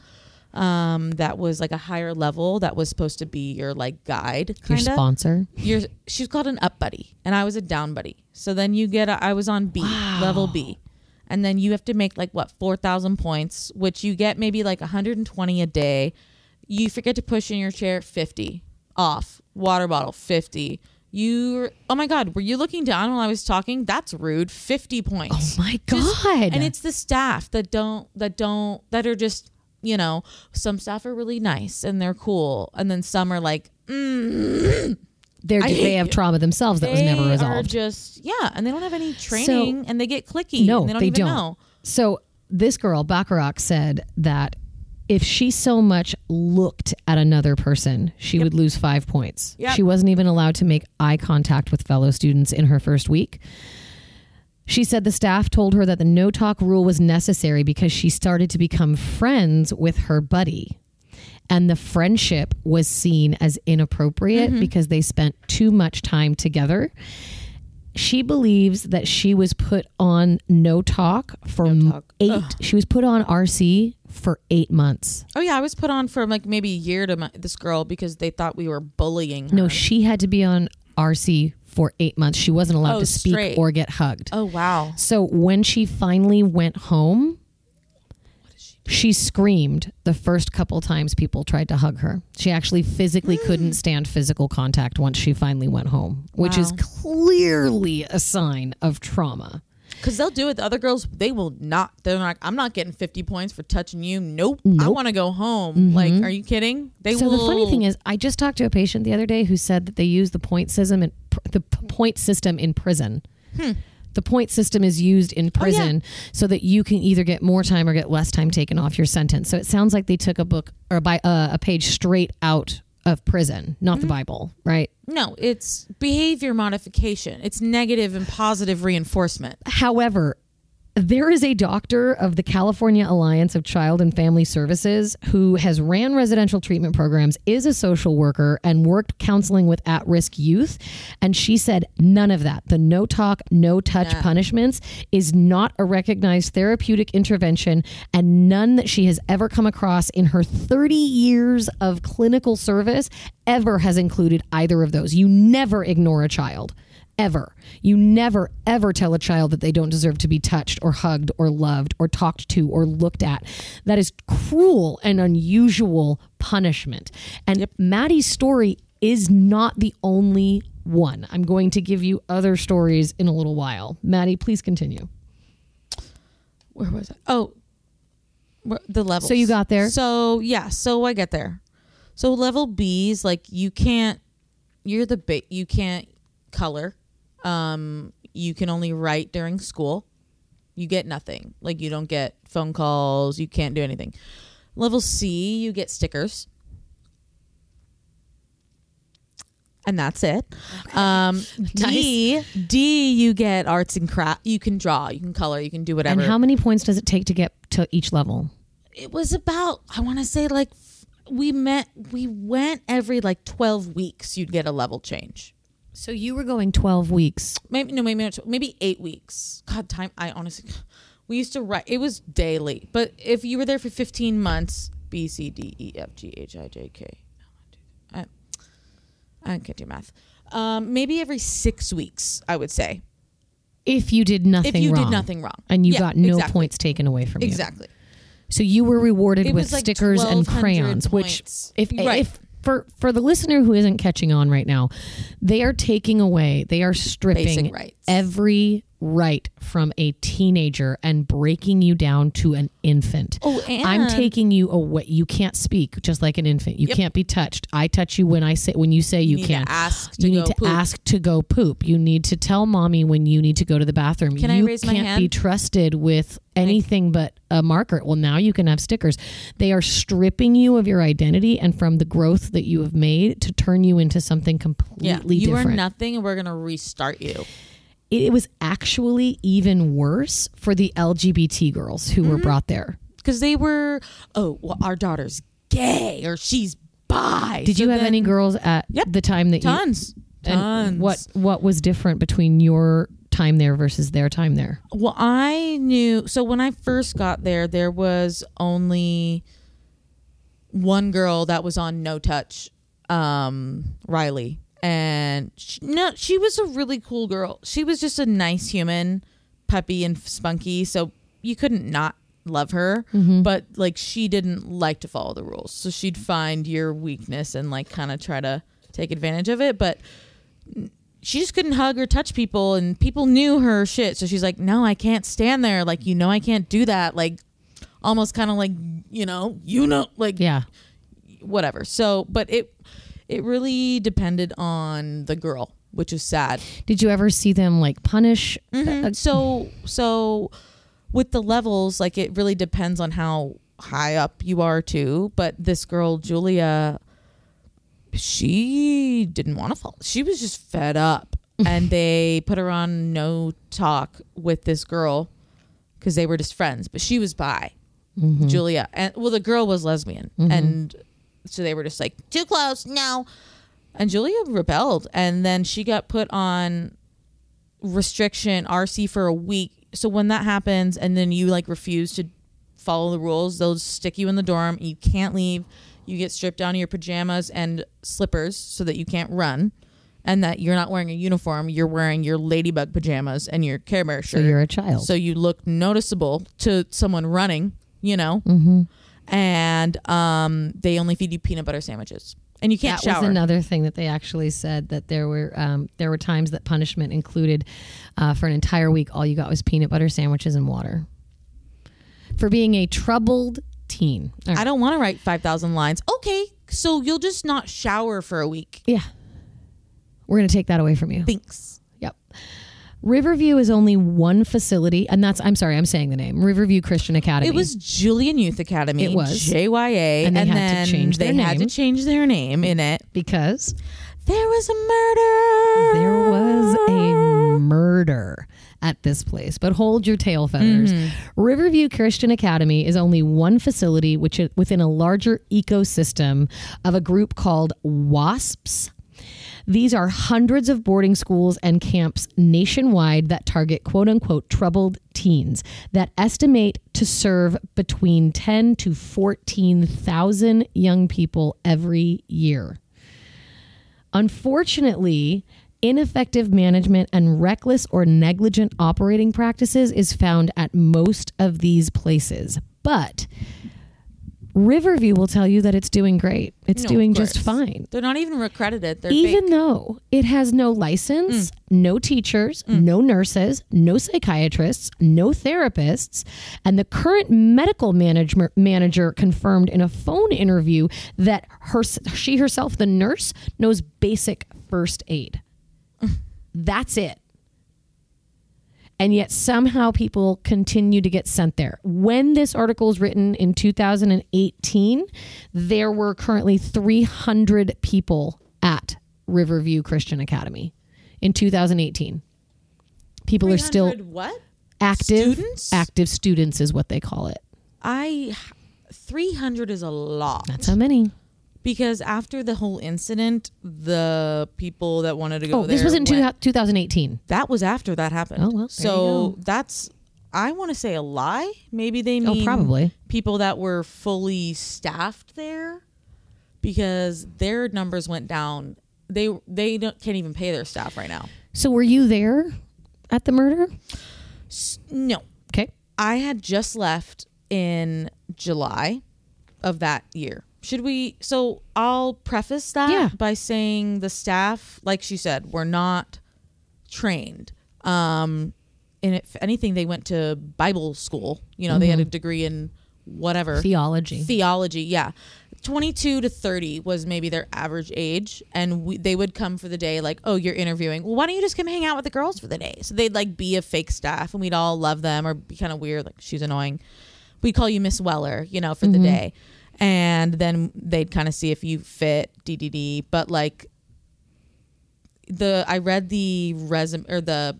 Um, that was like a higher level that was supposed to be your like guide Your kind of. sponsor. You're she's called an up buddy and I was a down buddy. So then you get a, I was on B, level B. And then you have to make like what 4,000 points, which you get maybe like 120 a day. You forget to push in your chair 50 off. Water bottle 50. You Oh my god, were you looking down while I was talking? That's rude. 50 points. Oh my Just- god! and it's the staff that don't that don't that are just you know some staff are really nice and they're cool and then some are like mm. They're, I they have trauma themselves that was never are resolved. just yeah and they don't have any training and they get clicky no, and they don't they even don't. know So this girl, Bacharach, said that if she so much looked at another person, she would lose five points. Yep. She wasn't even allowed to make eye contact with fellow students in her first week. She said the staff told her that the no talk rule was necessary because she started to become friends with her buddy. And the friendship was seen as inappropriate mm-hmm. because they spent too much time together. She believes that she was put on no talk for m- talk. eight. She was put on RC for eight months. oh yeah i was put on for like maybe a year to my, this girl because they thought we were bullying her No, she had to be on RC for eight months. She wasn't allowed Oh, to speak straight. or get hugged. oh wow So when she finally went home, she screamed the first couple times people tried to hug her. She actually physically mm. couldn't stand physical contact once she finally went home, which is clearly a sign of trauma. because they'll do it the other girls they will not they're like i'm not getting 50 points for touching you. Nope, i want to go home. Mm-hmm. Like are you kidding? They so will the funny thing is, I just talked to a patient the other day who said that they use the point system in the point system in prison. Hmm. The point system is used in prison so that you can either get more time or get less time taken off your sentence. So it sounds like they took a book or by uh, a page straight out of prison, not the Bible, right? no it's behavior modification it's negative and positive reinforcement However, there is a doctor of the California Alliance of Child and Family Services who has ran residential treatment programs, is a social worker, and worked counseling with at risk youth. And she said none of that. The no talk, no touch punishments is not a recognized therapeutic intervention, and none that she has ever come across in her 30 years of clinical service ever has included either of those. You never ignore a child ever. You never, ever tell a child that they don't deserve to be touched or hugged or loved or talked to or looked at. That is cruel and unusual punishment. And Maddie's story is not the only one. I'm going to give you other stories in a little while. Maddie, please continue. where was I? Oh, the level. So you got there? So yeah, so I get there. So level B's like you can't. You're the ba- you can't color. Um, you can only write during school. You get nothing. Like you don't get phone calls. You can't do anything. Level C, you get stickers. And that's it. Um, [LAUGHS] D, D, you get arts and craft. You can draw, you can color, you can do whatever And how many points does it take to get to each level? it was about i want to say like we met we went every like 12 weeks you'd get a level change So you were going 12 weeks. maybe no maybe not, maybe eight weeks god time i honestly [LAUGHS] we used to write it was daily but if you were there for 15 months b c d e f g h i j k i, I can't do math um, maybe every six weeks i would say If you did nothing if you wrong. did nothing wrong And you Yeah, got no exactly. points taken away from you. exactly So you were rewarded It with like stickers and 1,200 crayons, which if Right. if for for the listener who isn't catching on right now, they are taking away, they are stripping Basic rights. every right from a teenager and breaking you down to an infant. Oh, and I'm taking you away. You can't speak just like an infant. You can't be touched. I touch you when I say when you say you, to can. ask to you need to poop. ask to go poop. You need to tell mommy when you need to go to the bathroom. Can I you raise my can't be hand? trusted with anything but a marker. Well, now you can have stickers. They are stripping you of your identity and from the growth that you have made to turn you into something completely Yeah, you different are nothing, and we're gonna restart you. It was actually even worse for the LGBT girls who Mm-hmm. were brought there. because they were oh well our daughter's gay or she's bi Did So you have then- any girls at Yep. the time that you tons and tons what what was different between your time there versus their time there? well i knew so when i first got there there was only one girl that was on no touch um riley and she, no she was a really cool girl. She was just a nice human peppy and spunky so you couldn't not love her mm-hmm. but like she didn't like to follow the rules. So she'd find your weakness and like kind of try to take advantage of it but she just couldn't hug or touch people and people knew her shit. So she's like no i can't stand there. Like you know i can't do that. Like almost kind of like you know you know like Yeah. whatever. So but it it really depended on the girl which is sad. Did you ever see them like punish? Mhm. so so with the levels like it really depends on how high up you are too but this girl julia she didn't want to fall. She was just fed up. [LAUGHS] And they put her on no talk with this girl because they were just friends but she was bi mm-hmm. julia. And well the girl was lesbian. Mm-hmm. And so they were just like too close no and julia rebelled and then she got put on restriction RC for a week. So when that happens and then you like refuse to follow the rules, they'll stick you in the dorm. You can't leave. You get stripped down to your pajamas and slippers so that you can't run. And that you're not wearing a uniform, you're wearing your ladybug pajamas and your Care Bear shirt. So you're a child. So you look noticeable to someone running, you know. mm-hmm. And um, they only feed you peanut butter sandwiches, and you can't that shower. was another thing that they actually said that there were um, there were times that punishment included uh, for an entire week all you got was peanut butter sandwiches and water for being a troubled teen. Right. I don't want to write five thousand lines. Okay, so you'll just not shower for a week. yeah, we're gonna take that away from you. Thanks. Riverview is only one facility, and that's I'm sorry, I'm saying the name Riverview Christian Academy. It was Julian Youth Academy. It was. JYA, And they had to then change they their had to name. change their name in it. because There was a murder. there was a murder at this place. But hold your tail feathers. Mm-hmm. Riverview Christian Academy is only one facility which is within a larger ecosystem of a group called WASPs. These are hundreds of boarding schools and camps nationwide that target quote unquote troubled teens that estimate to serve between 10 to 14,000 young people every year. Unfortunately, ineffective management and reckless or negligent operating practices is found at most of these places. But Riverview will tell you that it's doing great. It's No, doing just fine. They're not even accredited. They're Even fake. though it has no license, mm. no teachers, mm. no nurses, no psychiatrists, no therapists, and the current medical management manager confirmed in a phone interview that her she herself, the nurse, knows basic first aid. [LAUGHS] That's it. And yet somehow people continue to get sent there. When this article was written in 2018, there were currently 300 people at Riverview Christian Academy in 2018. People are still what? active. Students? Active students is what they call it. I 300 is a lot. That's how many. Because after the whole incident, the people that wanted to go Oh, this was in two, went- 2018. that was after that happened. Oh, well, so that's I want to say a lie. Maybe they Oh, probably. people that were fully staffed there because their numbers went down. They they don't, can't even pay their staff right now. So were you there at the murder? S- No, Okay. I had just left in July of that year. Should we? So I'll preface that Yeah. by saying the staff, like she said, were not trained. Um, and if anything, they went to Bible school. You know, they had a degree in whatever Theology. theology yeah 22 to 30 was maybe their average age and we, they would come for the day like oh you're interviewing well why don't you just come hang out with the girls for the day so they'd like be a fake staff and we'd all love them or be kind of weird like she's annoying we call you miss weller you know for the day and then they'd kind of see if you fit ddd but like the i read the resume or the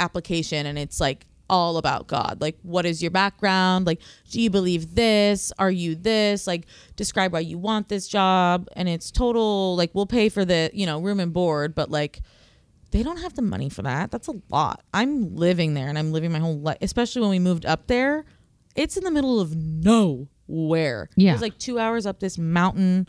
application and it's like all about God. Like, what is your background? Like, do you believe this? Are you this? Like, describe why you want this job. And it's total, like, we'll pay for the, you know, room and board, but like, they don't have the money for that. That's a lot. I'm living there and I'm living my whole life, especially when we moved up there. It's in the middle of nowhere. Yeah. It was like two hours up this mountain,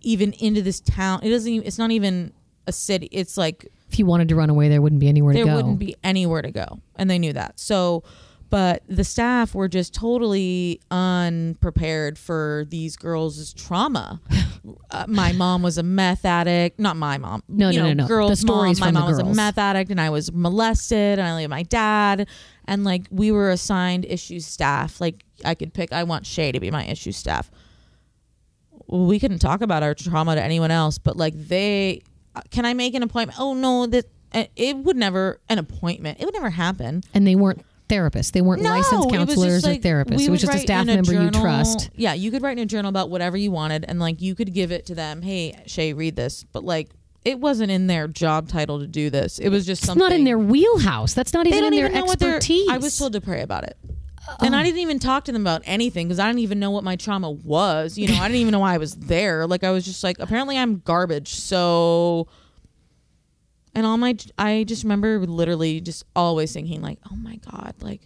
even into this town. It doesn't even, it's not even a city. It's like, if you wanted to run away, there wouldn't be anywhere there to go. wouldn't be anywhere to go and they knew that so but the staff were just totally unprepared for these girls' trauma. [LAUGHS] uh, my mom was a meth addict. Not my mom. No, you no, know, no, no. Girls' The stories mom. from My the mom was a meth addict, and I was molested, and I lived with my dad. And like we were assigned issue staff. Like I could pick. I want Shay to be my issue staff. We couldn't talk about our trauma to anyone else, but like they, uh, can I make an appointment? Oh no, that uh, it would never an appointment. It would never happen. and they weren't therapists. They weren't licensed was just counselors like, or therapists. it was just a staff member you journal- trust. Yeah, you could write in a journal about whatever you wanted, and like you could give it to them. Hey, Shay, read this. But like, it wasn't in their job title to do this. It was just It's something. not in their wheelhouse. That's not even in their even know what their. expertise. I was told to pray about it. And Oh. I didn't even talk to them about anything because I didn't even know what my trauma was. You know, I didn't even know why I was there. Like I was just like, apparently I'm garbage. So, and all my, I just remember literally just always thinking like, oh my god, like,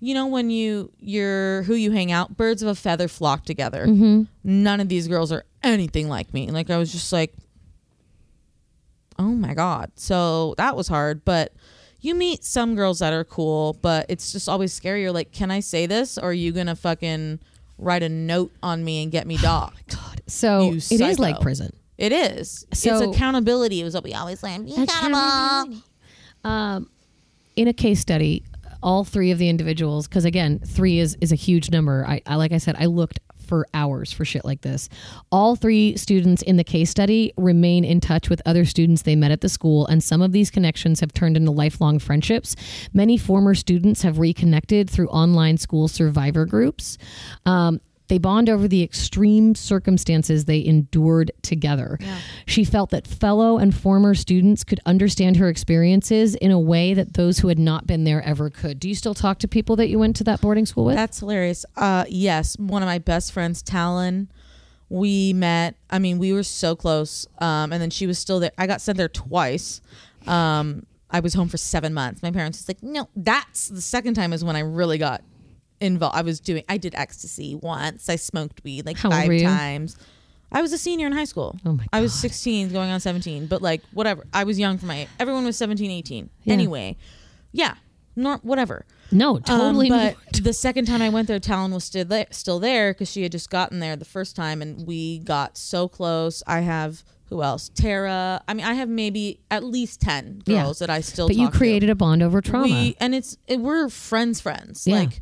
you know, when you you're who you hang out, birds of a feather flock together. Mm-hmm. None of these girls are anything like me. Like I was just like, oh my god. So that was hard, but you meet some girls that are cool, but it's just always scary. You're like, can I say this, or are you gonna fucking write a note on me and get me [SIGHS] docked? God. So it is like prison. It is. So- it's accountability. is what we always learned. Be accountable. Um, in a case study, all three of the individuals, because again, three is is a huge number. I, I like I said, I looked for hours for shit like this. All three students in the case study remain in touch with other students they met at the school, and some of these connections have turned into lifelong friendships. Many former students have reconnected through online school survivor groups. Um, they bond over the extreme circumstances they endured together. She felt that fellow and former students could understand her experiences in a way that those who had not been there ever could. Do you still talk to people that you went to that boarding school with? That's hilarious. Uh, yes, one of my best friends, Talon. We met. I mean, we were so close. Um, and then she was still there. I got sent there twice. Um, I was home for seven months. My parents was like, no, that's the second time is when I really got involved. I was doing. I did ecstasy once. I smoked weed like How five times. I was a senior in high school. Oh my God. I was 16 going on 17, but like whatever. I was young for my age. everyone was 17, 18. Yeah. Anyway. Yeah. Nor whatever. no, totally. Um, but not. the second time I went there, Talon was still there, still there because she had just gotten there the first time, and we got so close. I have who else? Tara. I mean, I have maybe at least ten Yeah. girls that I still. but you talk to. created a bond over trauma. We and it's it, we're friends, friends. Yeah. Like,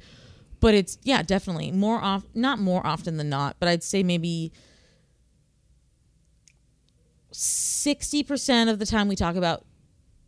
but it's yeah, definitely more off. Not more often than not, but I'd say maybe. 60% of the time we talk about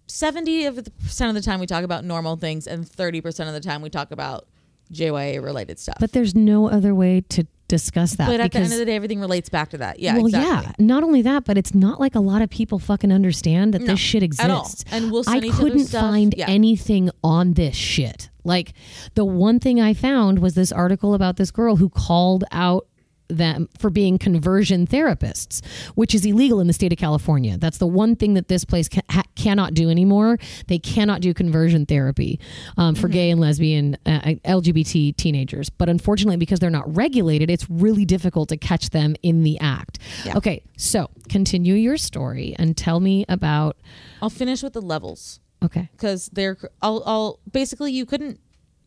70 of the percent of the time we talk about normal things and 30% of the time we talk about JYA related stuff. but there's no other way to discuss that. But at the end of the day, everything relates back to that. Yeah, well, exactly. yeah. Not only that, but it's not like a lot of people fucking understand that No, this shit at all. exists. And we'll I couldn't find Yeah. anything on this shit. Like the one thing I found was this article about this girl who called out them for being conversion therapists, which is illegal in the state of California. That's the one thing that this place ca- ha- cannot do anymore. They cannot do conversion therapy um, for gay and lesbian uh, LGBT teenagers. But unfortunately, because they're not regulated, it's really difficult to catch them in the act. Yeah. Okay, so continue your story and tell me about. I'll finish with the levels Okay. because they're. I'll, I'll basically you couldn't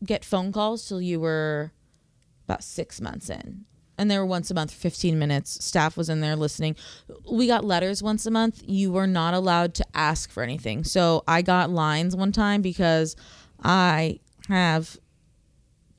get phone calls till you were about six months in. And they were once a month, 15 minutes. Staff was in there listening. We got letters once a month. You were not allowed to ask for anything. So I got lines one time because I have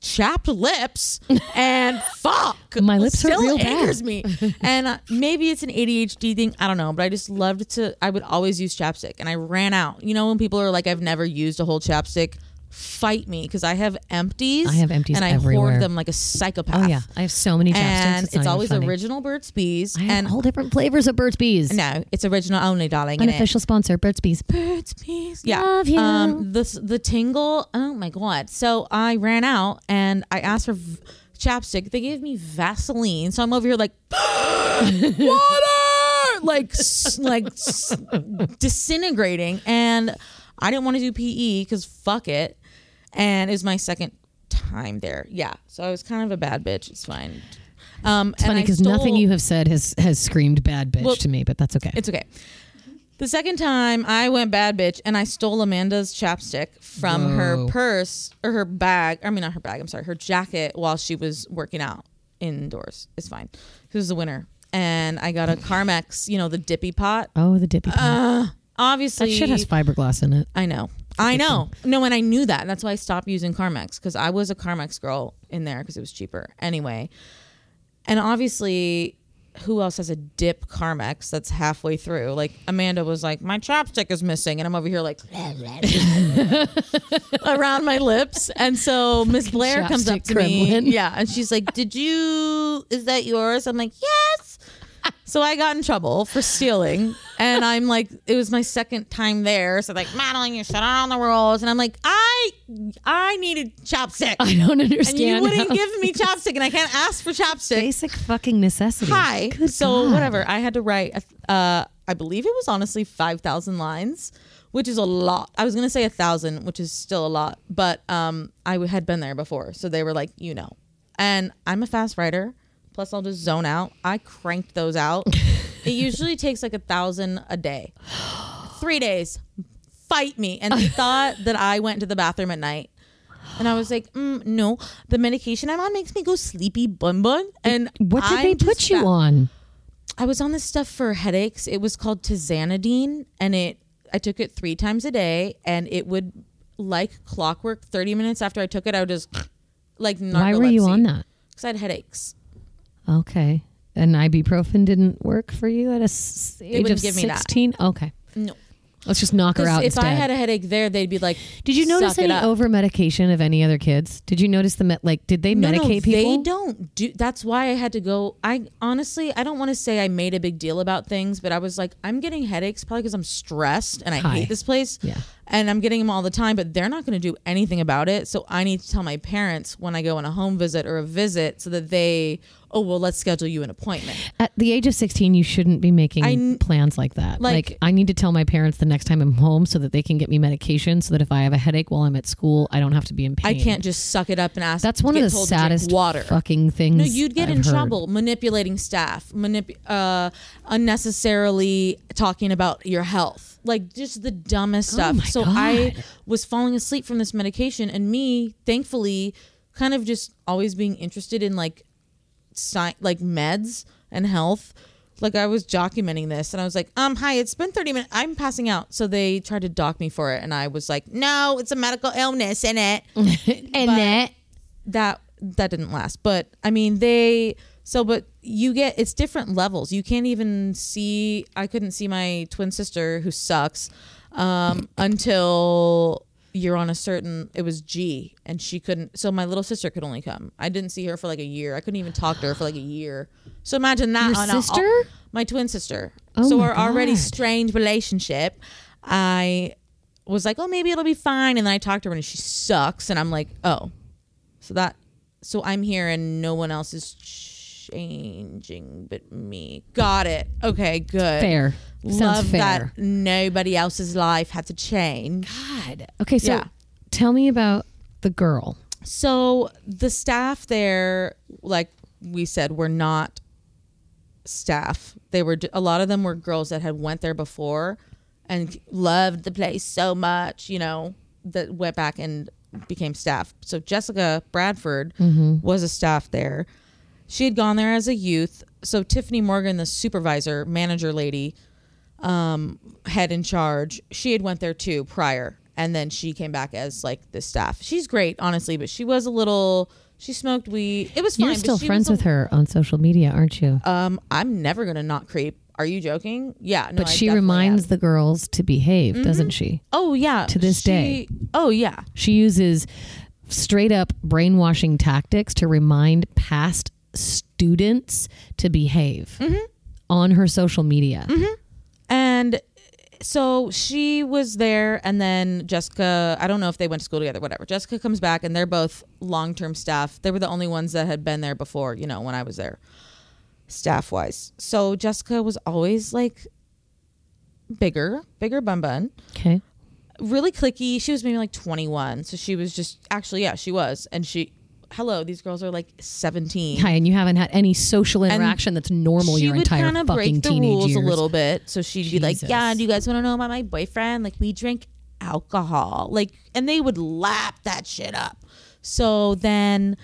chapped lips [LAUGHS] and fuck My lips still real bad. me and uh, maybe it's an adhd thing i don't know but i just loved to i would always use chapstick and i ran out you know when people are like i've never used a whole chapstick fight me because i have empties I have empties and i everywhere. hoard them like a psychopath Oh yeah, I have so many chapsticks. and it's, it's, always original burt's bees I have and all different flavors of Burt's Bees. no it's original only darling An official sponsor, Burt's Bees. Birds, bees. Yeah. Love you. Um, the the tingle. Oh my god. So I ran out and I asked for v- chapstick. They gave me Vaseline. So I'm over here like [GASPS] water, like like disintegrating. And I didn't want to do PE because fuck it. And it was my second time there. Yeah. So I was kind of a bad bitch. It's fine. Um, It's funny because nothing you have said has has screamed bad bitch Well, to me, but that's okay. It's okay. The second time I went bad bitch and I stole Amanda's chapstick from her purse or her bag. I mean, not her bag. I'm sorry, her jacket while she was working out indoors. It's fine. Was the winner, and I got a Carmex. You know, the dippy pot. oh, the dippy. pot. that Obviously, that shit has fiberglass in it. I know. I know. No, and I knew that. That's why I stopped using Carmex because I was a Carmex girl in there because it was cheaper. Anyway, and obviously, who else has a dip Carmex that's halfway through? Like Amanda was like, my chapstick is missing, and I'm over here like [LAUGHS] around my lips. And so Miss Blair comes up to me, gremlin. yeah, and she's like, "Did you? Is that yours?" I'm like, "Yes." So I got in trouble for stealing, and I'm like, it was my second time there. So like, Madeline, you shut on the rules, and I'm like, I, I needed chopstick. I don't understand. and you wouldn't how- give me chopstick, and I can't ask for chopstick. basic fucking necessity. Hi. Good so God. whatever, I had to write. Uh, I believe it was honestly five thousand lines, which is a lot. I was gonna say a thousand, which is still a lot, but um, I had been there before, so they were like, you know, and I'm a fast writer. Plus, I'll just zone out. I cranked those out. [LAUGHS] it usually takes like a thousand a day. Three days. Fight me. And they [LAUGHS] thought that I went to the bathroom at night. And I was like, mm, no, the medication I'm on makes me go sleepy bun bun. And What did they I'm put you fa- on? I was on this stuff for headaches. It was called Tizanidine, and it I took it three times a day, and it would like clockwork. Thirty minutes after I took it, I would just like narcolepsy. Why were you on that? Because I had headaches. Okay. And ibuprofen didn't work for you at a s- age of give me that. 16? Okay. No, Let's just knock her out if instead. I had a headache there, they'd be like, did you notice "Suck any up." over medication of any other kids? Did you notice the met like did they No, no, medicate people? They don't do. That's why I had to go. I honestly, I don't want to say I made a big deal about things, but I was like, I'm getting headaches probably because I'm stressed and I Hi. hate this place. Yeah. And I'm getting them all the time, but they're not going to do anything about it. So I need to tell my parents when I go on a home visit or a visit, so that they, oh well, let's schedule you an appointment. At the age of 16, you shouldn't be making I plans like that. Like, like- I need to tell my parents the next time I'm home so that they can get me medication so that if I have a headache while I'm at school, I don't have to be in pain. I can't just suck it up and ask. That's one of the saddest water. fucking things. No, you'd get I've in heard. trouble manipulating staff, manip- uh, unnecessarily talking about your health, like just the dumbest stuff. Oh so I was falling asleep from this medication, and me, thankfully, kind of just always being interested in like, sci- like meds and health. Like I was documenting this, and I was like, "Um, hi, it's been thirty minutes. I'm passing out." So they tried to dock me for it, and I was like, "No, it's a medical illness in it." And But- that that that didn't last but i mean they so but you get it's different levels. You can't even see i couldn't see my twin sister who sucks um until you're on a certain it was g and she couldn't so my little sister could only come. I didn't see her for like a year. I couldn't even talk to her for like a year. So imagine that Your on a- sister? my twin sister. Oh so our already God. strained relationship i was like oh maybe it'll be fine. And then i talked to her and she sucks. And i'm like oh. So that so I'm here and no one else is changing but me. Got it. Okay, good. fair. Sounds Love fair. that nobody else's life had to change. God. Okay, so Yeah. tell me about the girl. So the staff there, like we said, were not staff. They were a lot of them were girls that had went there before and loved the place so much, you know, that went back and became staff. So Jessica Bradford mm-hmm. was a staff there. She had gone there as a youth. So Tiffany Morgan, the supervisor, manager lady, um, head in charge, she had went there too prior. and then she came back as like the staff. She's great, honestly, but she was a little. She smoked weed. It was fine. You're still friends with her on social media, aren't you? Um, I'm never gonna not creep. Are you joking? Yeah, no. but I she reminds am. the girls to behave, doesn't she? Oh yeah. to this She- day. Oh yeah. She uses straight up brainwashing tactics to remind past students to behave Mm-hmm. on her social media. And so she was there, and then Jessica, I don't know if they went to school together, whatever. Jessica comes back, and they're both long term staff. They were the only ones that had been there before, you know, when I was there, staff wise. So Jessica was always like bigger, bigger bun bun, Okay. really clicky. She was maybe like 21. So she was just, actually, yeah, she was. And she, hello, these girls are like 17. Hi, and you haven't had any social interaction that's normal she your would entire fucking break the teenage rules years. a little bit. So she'd be like, Jesus. "Yeah, do you guys want to know about my boyfriend? Like, we drink alcohol, like, and they would lap that shit up." So then,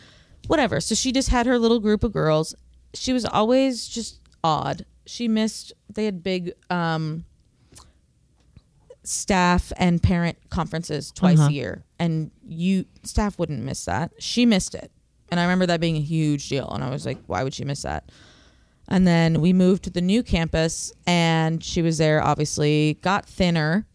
whatever. So she just had her little group of girls. She was always just odd. She missed. They had big um, staff and parent conferences twice Uh-huh. a year, and you staff wouldn't miss that. She missed it, and I remember that being a huge deal. And I was like, "Why would she miss that?" And then we moved to the new campus, and she was there. Obviously, got thinner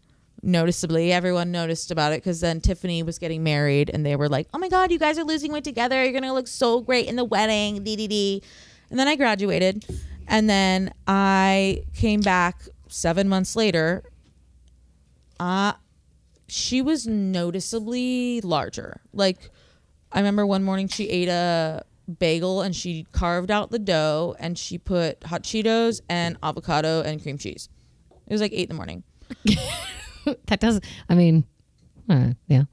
noticeably. Everyone noticed about it because then Tiffany was getting married, and they were like, "Oh my God, you guys are losing weight together. You're gonna look so great in the wedding." Dee. And then I graduated, and then I came back seven months later. Uh she was noticeably larger. Like I remember one morning she ate a bagel and she carved out the dough and she put hot Cheetos and avocado and cream cheese. It was like eight in the morning. [LAUGHS] that does. I mean, uh, yeah,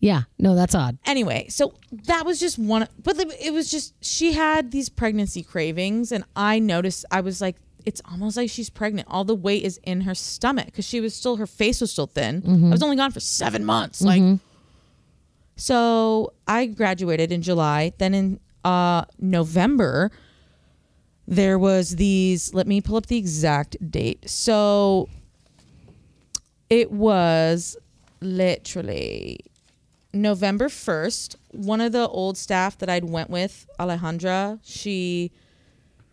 yeah. No, that's odd. Anyway, so that was just one, but it was just she had these pregnancy cravings, and I noticed. I was like, it's almost like she's pregnant. All the weight is in her stomach because she was still her face was still thin. I was only gone for seven months. Like, so I graduated in July. Then in uh, November, there was these. Let me pull up the exact date. So it was literally November 1st, one of the old staff that I'd went with, Alejandra, she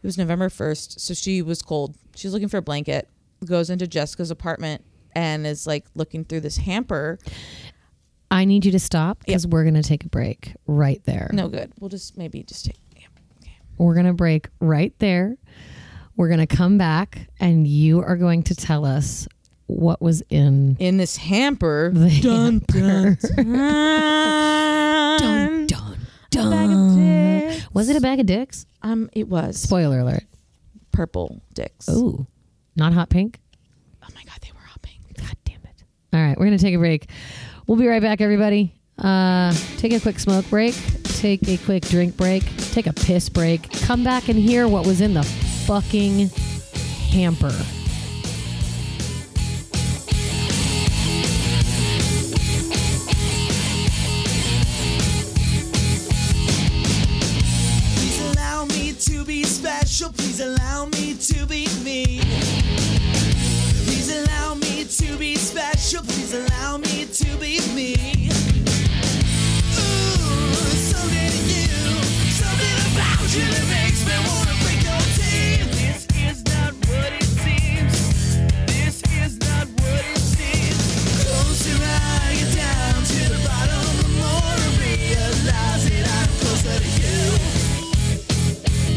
it was November 1st, so she was cold. She's looking for a blanket, goes into Jessica's apartment and is like looking through this hamper. I need you to stop because we're gonna take a break right there. No good. We'll just maybe just take yeah. Okay. We're gonna break right there. We're gonna come back, and you are going to tell us what was in In this hamper. the Dun, hamper. dun, dun, Bag of dicks. Was it a bag of dicks? Um, it was Spoiler alert. purple dicks. Ooh, not hot pink. Oh my god, they were hopping. God damn it. All right, we're going to take a break. We'll be right back, everybody. Uh, take a quick smoke break, take a quick drink break, take a piss break, come back and hear what was in the fucking hamper.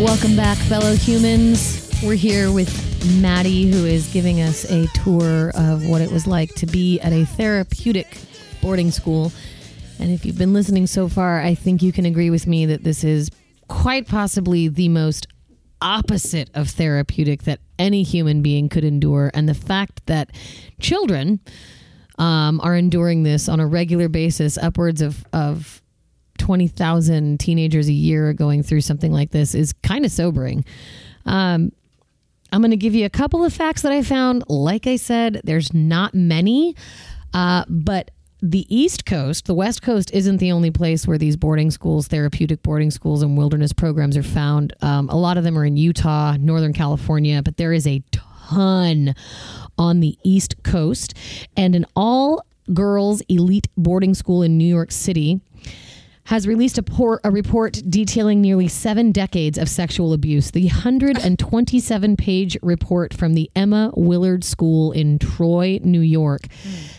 Welcome back, fellow humans. We're here with Maddie, who is giving us a tour of what it was like to be at a therapeutic boarding school. And if you've been listening so far, I think you can agree with me that this is quite possibly the most opposite of therapeutic that any human being could endure. And the fact that children um, are enduring this on a regular basis, upwards of, of 20,000 teenagers a year are going through something like this is kind of sobering. Um, I'm going to give you a couple of facts that I found. Like I said, there's not many, uh, but the East Coast, the West Coast, isn't the only place where these boarding schools, therapeutic boarding schools, and wilderness programs are found. Um, a lot of them are in Utah, Northern California, but there is a ton on the East Coast. And an all girls elite boarding school in New York City has released a, por- a report detailing nearly seven decades of sexual abuse. The 127 page report from the Emma Willard School in Troy, New York,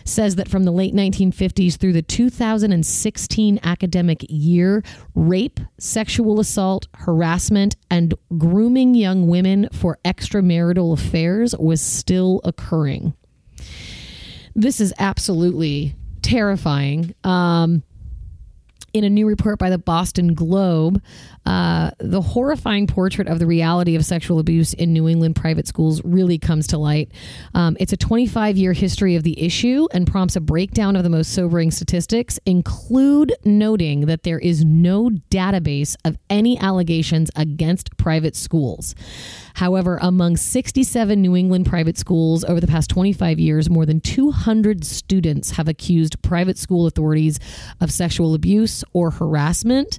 says that from the late 1950s through the 2016 academic year, rape, sexual assault, harassment, and grooming young women for extramarital affairs was still occurring. This is absolutely terrifying. Um, in a new report by the Boston Globe, uh, the horrifying portrait of the reality of sexual abuse in New England private schools really comes to light. Um, it's a 25 year history of the issue and prompts a breakdown of the most sobering statistics, include noting that there is no database of any allegations against private schools. However, among 67 New England private schools over the past 25 years, more than 200 students have accused private school authorities of sexual abuse or harassment,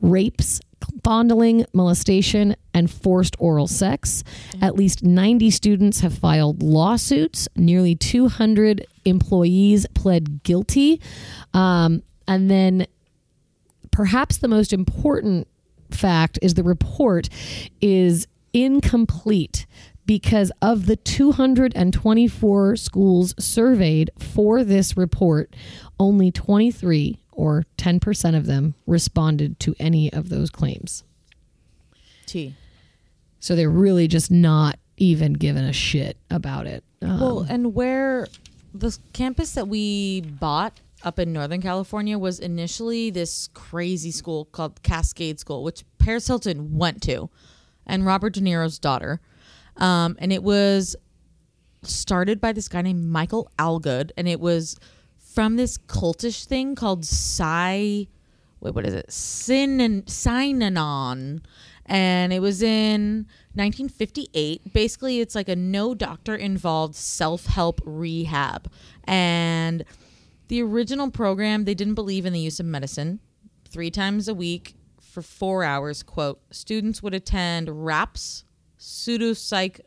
rapes, fondling, molestation, and forced oral sex. At least 90 students have filed lawsuits. Nearly 200 employees pled guilty. Um, and then perhaps the most important fact is the report is incomplete because of the 224 schools surveyed for this report, only 23 or 10% of them responded to any of those claims. T. So they're really just not even giving a shit about it. Um, Well, and where the campus that we bought up in Northern California was initially this crazy school called Cascade School, which Paris Hilton went to, and Robert De Niro's daughter. Um, and it was started by this guy named Michael Algood, and it was from this cultish thing called Psi. Wait, what is it? Sin Synanon. And it was in 1958. Basically, it's like a no doctor involved self help rehab. And the original program, they didn't believe in the use of medicine. Three times a week for four hours, quote, students would attend RAPS, pseudo psych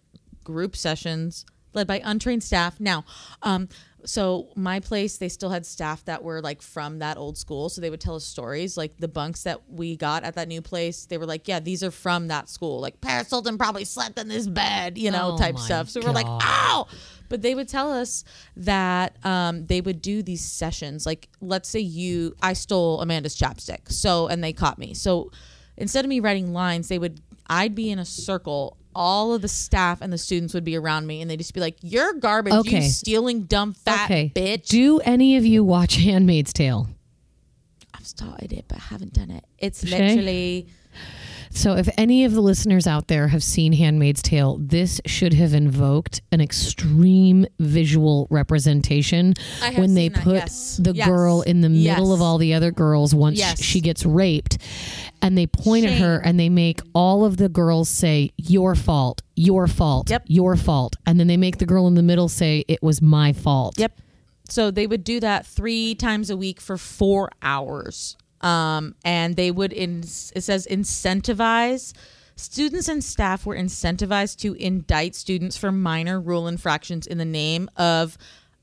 group sessions led by untrained staff. Now, um, so my place, they still had staff that were like from that old school, so they would tell us stories. Like the bunks that we got at that new place, they were like, "Yeah, these are from that school." Like Paris Hilton probably slept in this bed, you know, Oh type stuff. So we're like. "Ow!" But they would tell us that um, they would do these sessions. Like, let's say you, I stole Amanda's chapstick, so and they caught me. So instead of me writing lines, they would, I'd be in a circle. All of the staff and the students would be around me, and they'd just be like, "You're garbage, Okay. you stealing dumb fat okay. bitch." Do any of you watch [LAUGHS] Handmaid's Tale? I've started it, but haven't done it. It's Shay? literally So, if any of the listeners out there have seen Handmaid's Tale, this should have invoked an extreme visual representation I have when they that, put yes. the Yes. girl in the middle of all the other girls once Yes. she gets raped. And they point at her and they make all of the girls say, Your fault, your fault, Yep. your fault. And then they make the girl in the middle say, It was my fault. Yep. So they would do that three times a week for four hours. Um, and they would, in, it says, incentivize. Students and staff were incentivized to indict students for minor rule infractions in the name of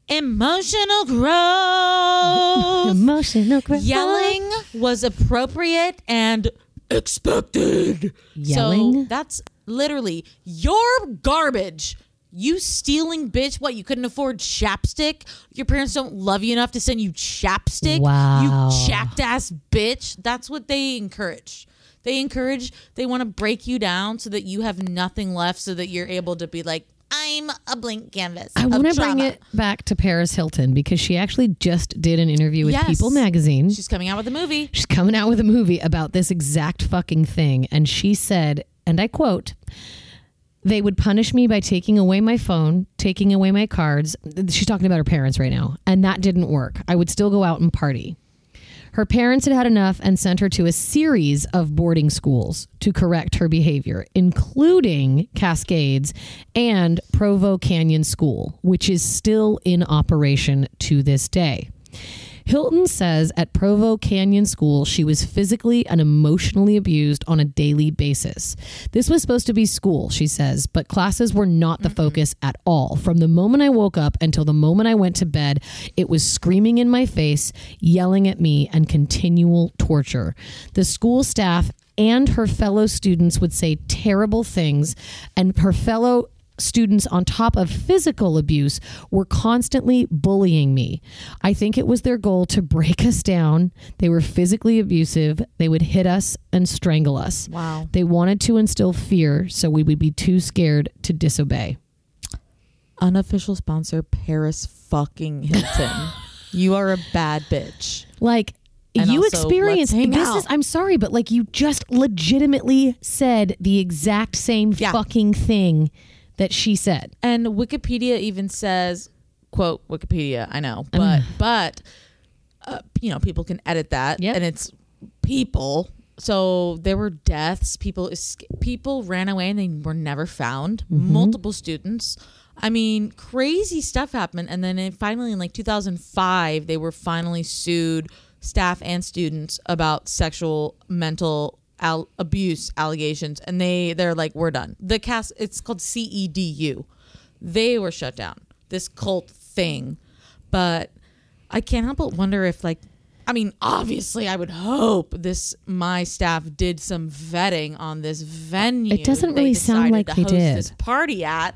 emotional growth. [LAUGHS] Emotional growth. Yelling was appropriate and expected. Yelling? So that's literally your garbage. You stealing bitch. What? You couldn't afford chapstick? Your parents don't love you enough to send you chapstick? Wow. You chapped ass bitch. That's what they encourage. They encourage, they want to break you down so that you have nothing left so that you're able to be like, I'm a blank canvas. I want to bring it back to Paris Hilton because she actually just did an interview with Yes. People magazine. She's coming out with a movie. She's coming out with a movie about this exact fucking thing. And she said, and I quote, they would punish me by taking away my phone, taking away my cards. She's talking about her parents right now. And that didn't work. I would still go out and party. Her parents had had enough and sent her to a series of boarding schools to correct her behavior, including Cascades and Provo Canyon School, which is still in operation to this day. Hilton says at Provo Canyon School, she was physically and emotionally abused on a daily basis. This was supposed to be school, she says, but classes were not the focus at all. From the moment I woke up until the moment I went to bed, it was screaming in my face, yelling at me, and continual torture. The school staff and her fellow students would say terrible things, and her fellow students on top of physical abuse were constantly bullying me. I think it was their goal to break us down. They were physically abusive. They would hit us and strangle us. Wow. They wanted to instill fear so we would be too scared to disobey. Unofficial sponsor Paris fucking Hilton. [LAUGHS] you are a bad bitch. Like And you experienced this out. is I'm sorry but like you just legitimately said the exact same Yeah. fucking thing that she said. And Wikipedia even says, quote Wikipedia, I know, [SIGHS] but but uh, you know, people can edit that Yep. and it's people. So there were deaths, people esca- people ran away and they were never found. Multiple students. I mean, crazy stuff happened and then it finally in like 2005 they were finally sued staff and students about sexual mental al- abuse allegations and they they're like we're done. The cast it's called CEDU they were shut down. This cult thing. But I can't help but wonder if like I mean, obviously I would hope this my staff did some vetting on this venue. It doesn't really sound like to they host did. this party at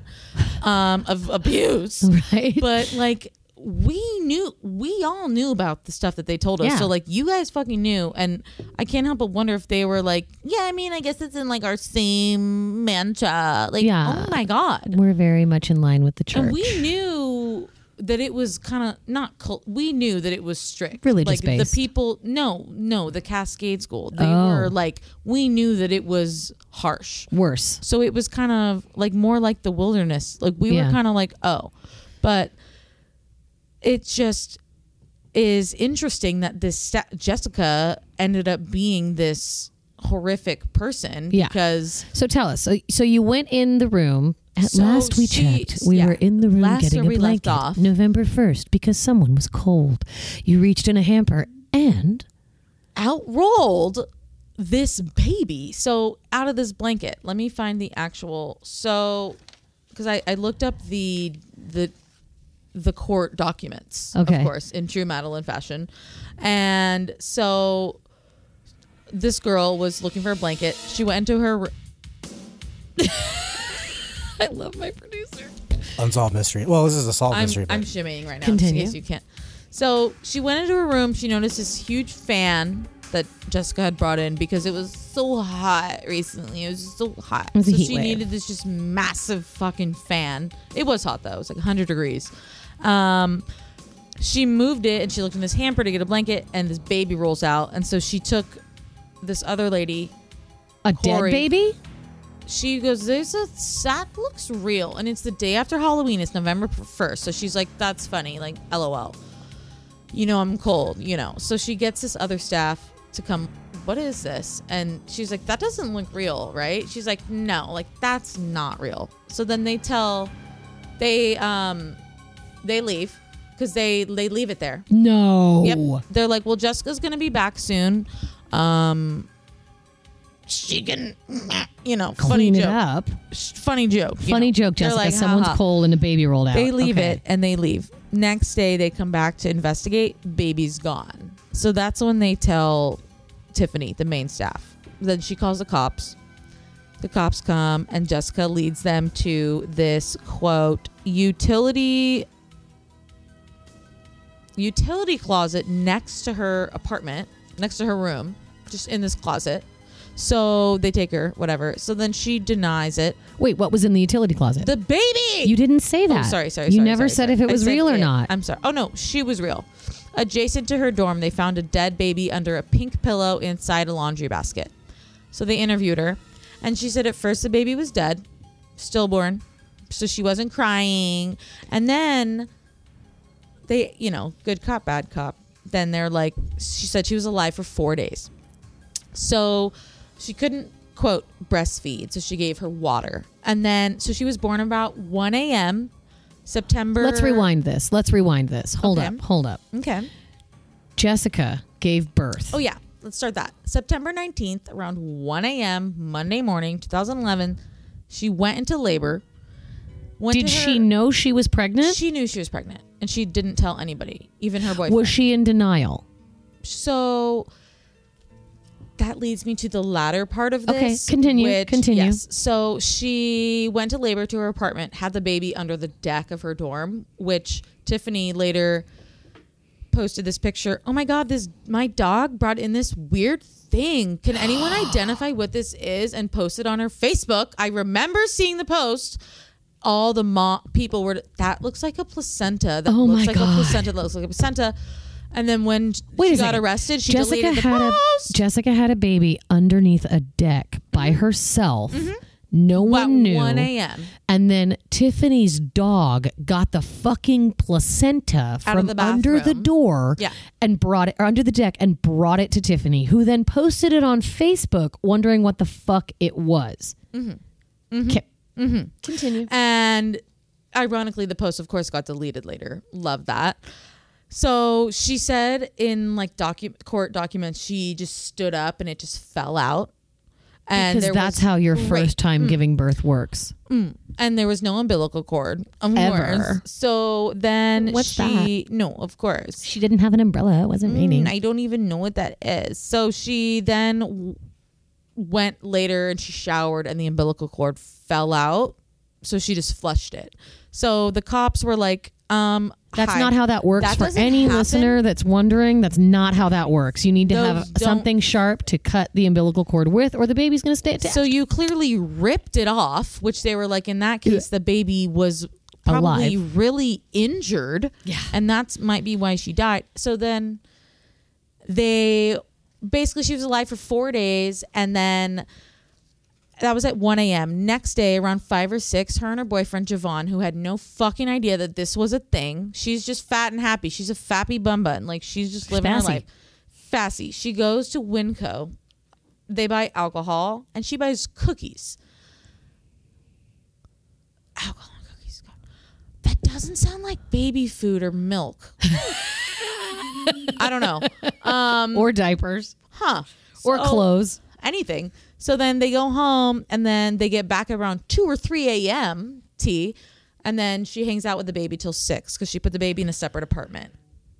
um of abuse. [LAUGHS] Right. But like we knew we all knew about the stuff that they told us. Yeah. So like you guys fucking knew and I can't help but wonder if they were like, Yeah, I mean I guess it's in like our same mantra. Like Yeah. oh my God. We're very much in line with the church. And we knew that it was kind of not cult. We knew that it was strict. Religious like based. the people. No, no, the Cascade School. They Oh. were like we knew that it was harsh. Worse. So it was kind of like more like the wilderness. Like we Yeah. were kind of like oh, but it just is interesting that this sta- Jessica ended up being this horrific person Yeah. because So tell us. So, so you went in the room. At So last we she- checked. We yeah. were in the room Last getting a blanket. off. November 1st because someone was cold. You reached in a hamper and out rolled this baby. So out of this blanket, let me find the actual. So because I, I looked up the the the court documents, Okay. of course, in true Madeline fashion, and so this girl was looking for a blanket. She went into her. r- [LAUGHS] I love my producer. Unsolved mystery. Well, this is a solved I'm, mystery. but I'm shimmying right now. Continue. Just in case you can't. So she went into her room. She noticed this huge fan that Jessica had brought in because it was so hot recently. It was so hot. was a so heat she wave. needed this just massive fucking fan. It was hot though. It was like 100 degrees. Um, she moved it and she looked in this hamper to get a blanket and this baby rolls out. And so she took this other lady a Corey. dead baby? she goes, "There's a that looks real," and it's the day after Halloween. It's November first, so she's like, "That's funny." Like, lol. You know, I'm cold. You know, so she gets this other staff to come. What is this? And she's like, "That doesn't look real, right?" She's like, "No, like that's not real." So then they tell, they um, they leave because they they leave it there. No. Yep. They're like, well, Jessica's gonna be back soon. Um, she can, you know, funny Clean it joke. up. Funny joke. Funny know. joke, Jessica. like, Someone's cold and a baby rolled out. They leave Okay. it and they leave. Next day, they come back to investigate. Baby's gone. So that's when they tell Tiffany, the main staff. Then she calls the cops. The cops come and Jessica leads them to this quote utility utility closet next to her apartment, next to her room, just in this closet. So they take her, whatever. So then she denies it. Wait, what was in the utility closet? The baby. you didn't say oh, that. Oh, sorry, sorry. You sorry, never sorry, said sorry. if it was real or it. not. I'm sorry. Oh no, she was real. Adjacent to her dorm, they found a dead baby under a pink pillow inside a laundry basket. So they interviewed her, and she said at first the baby was dead, stillborn, so she wasn't crying, and then they, you know, good cop, bad cop. Then they're like, she said she was alive for four days. So she couldn't, quote, breastfeed. So she gave her water. And then, so she was born about 1 a.m. September. Let's rewind this. Let's rewind this. Hold Okay. up. Hold up. Okay. Jessica gave birth. Oh yeah, let's start that. September 19th, around 1 a.m. Monday morning, 2011, she went into labor. Went Did to she know she was pregnant? She knew she was pregnant, and she didn't tell anybody, even her boyfriend. was she in denial? So that leads me to the latter part of this. Okay, continue, which- continue. Yes. So she went to labor to her apartment, had the baby under the deck of her dorm, which Tiffany later posted this picture. Oh my god, this my dog brought in this weird thing. Can anyone [GASPS] identify what this is and post it on her Facebook? I remember seeing the post. All the mo- people were that looks like a placenta. That Oh looks my like God. a placenta. That looks like a placenta. And then when Wait she got second. arrested, she Jessica deleted the had a. Jessica had a baby underneath a deck by herself. No About one knew. 1 a.m. And then Tiffany's dog got the fucking placenta Out of from the under the door Yeah. and brought it or under the deck and brought it to Tiffany, who then posted it on Facebook wondering what the fuck it was. Mm-hmm. Okay. Continue. And ironically, the post, of course, got deleted later. Love that. So she said in like docu- court documents, she just stood up and it just fell out. And Because that's was- how your Right. first time mm. giving birth works. Mm. and there was no umbilical cord, of Ever. course. So then What's she no, of course. She didn't have an umbrella. It wasn't mm, raining. Mm, I don't even know what that is. So she then went later and she showered and the umbilical cord fell out. So she just flushed it. So the cops were like, um, That's hi. not how that works That for any happen. listener that's wondering. That's not how that works. You need to Those have something sharp to cut the umbilical cord with, or the baby's going to stay attached. So you clearly ripped it off, which they were like, in that case, the baby was probably Alive. really injured. Yeah. And that's might be why she died. So then they basically she was alive for four days and then that was at 1 a.m. Next day, around 5 or 6, her and her boyfriend, Javon, who had no fucking idea that this was a thing. She's just fat and happy. She's a fappy bum bun. Like, she's just living her Fassy. life. Fassy. She goes to Winco. They buy alcohol, and she buys cookies. Alcohol and cookies. God. That doesn't sound like baby food or milk. [LAUGHS] I don't know. Um, or diapers, huh. or So- clothes. anything. So then they go home and then they get back around 2 or 3 a.m. T. And then she hangs out with the baby till 6 because she put the baby in a separate apartment.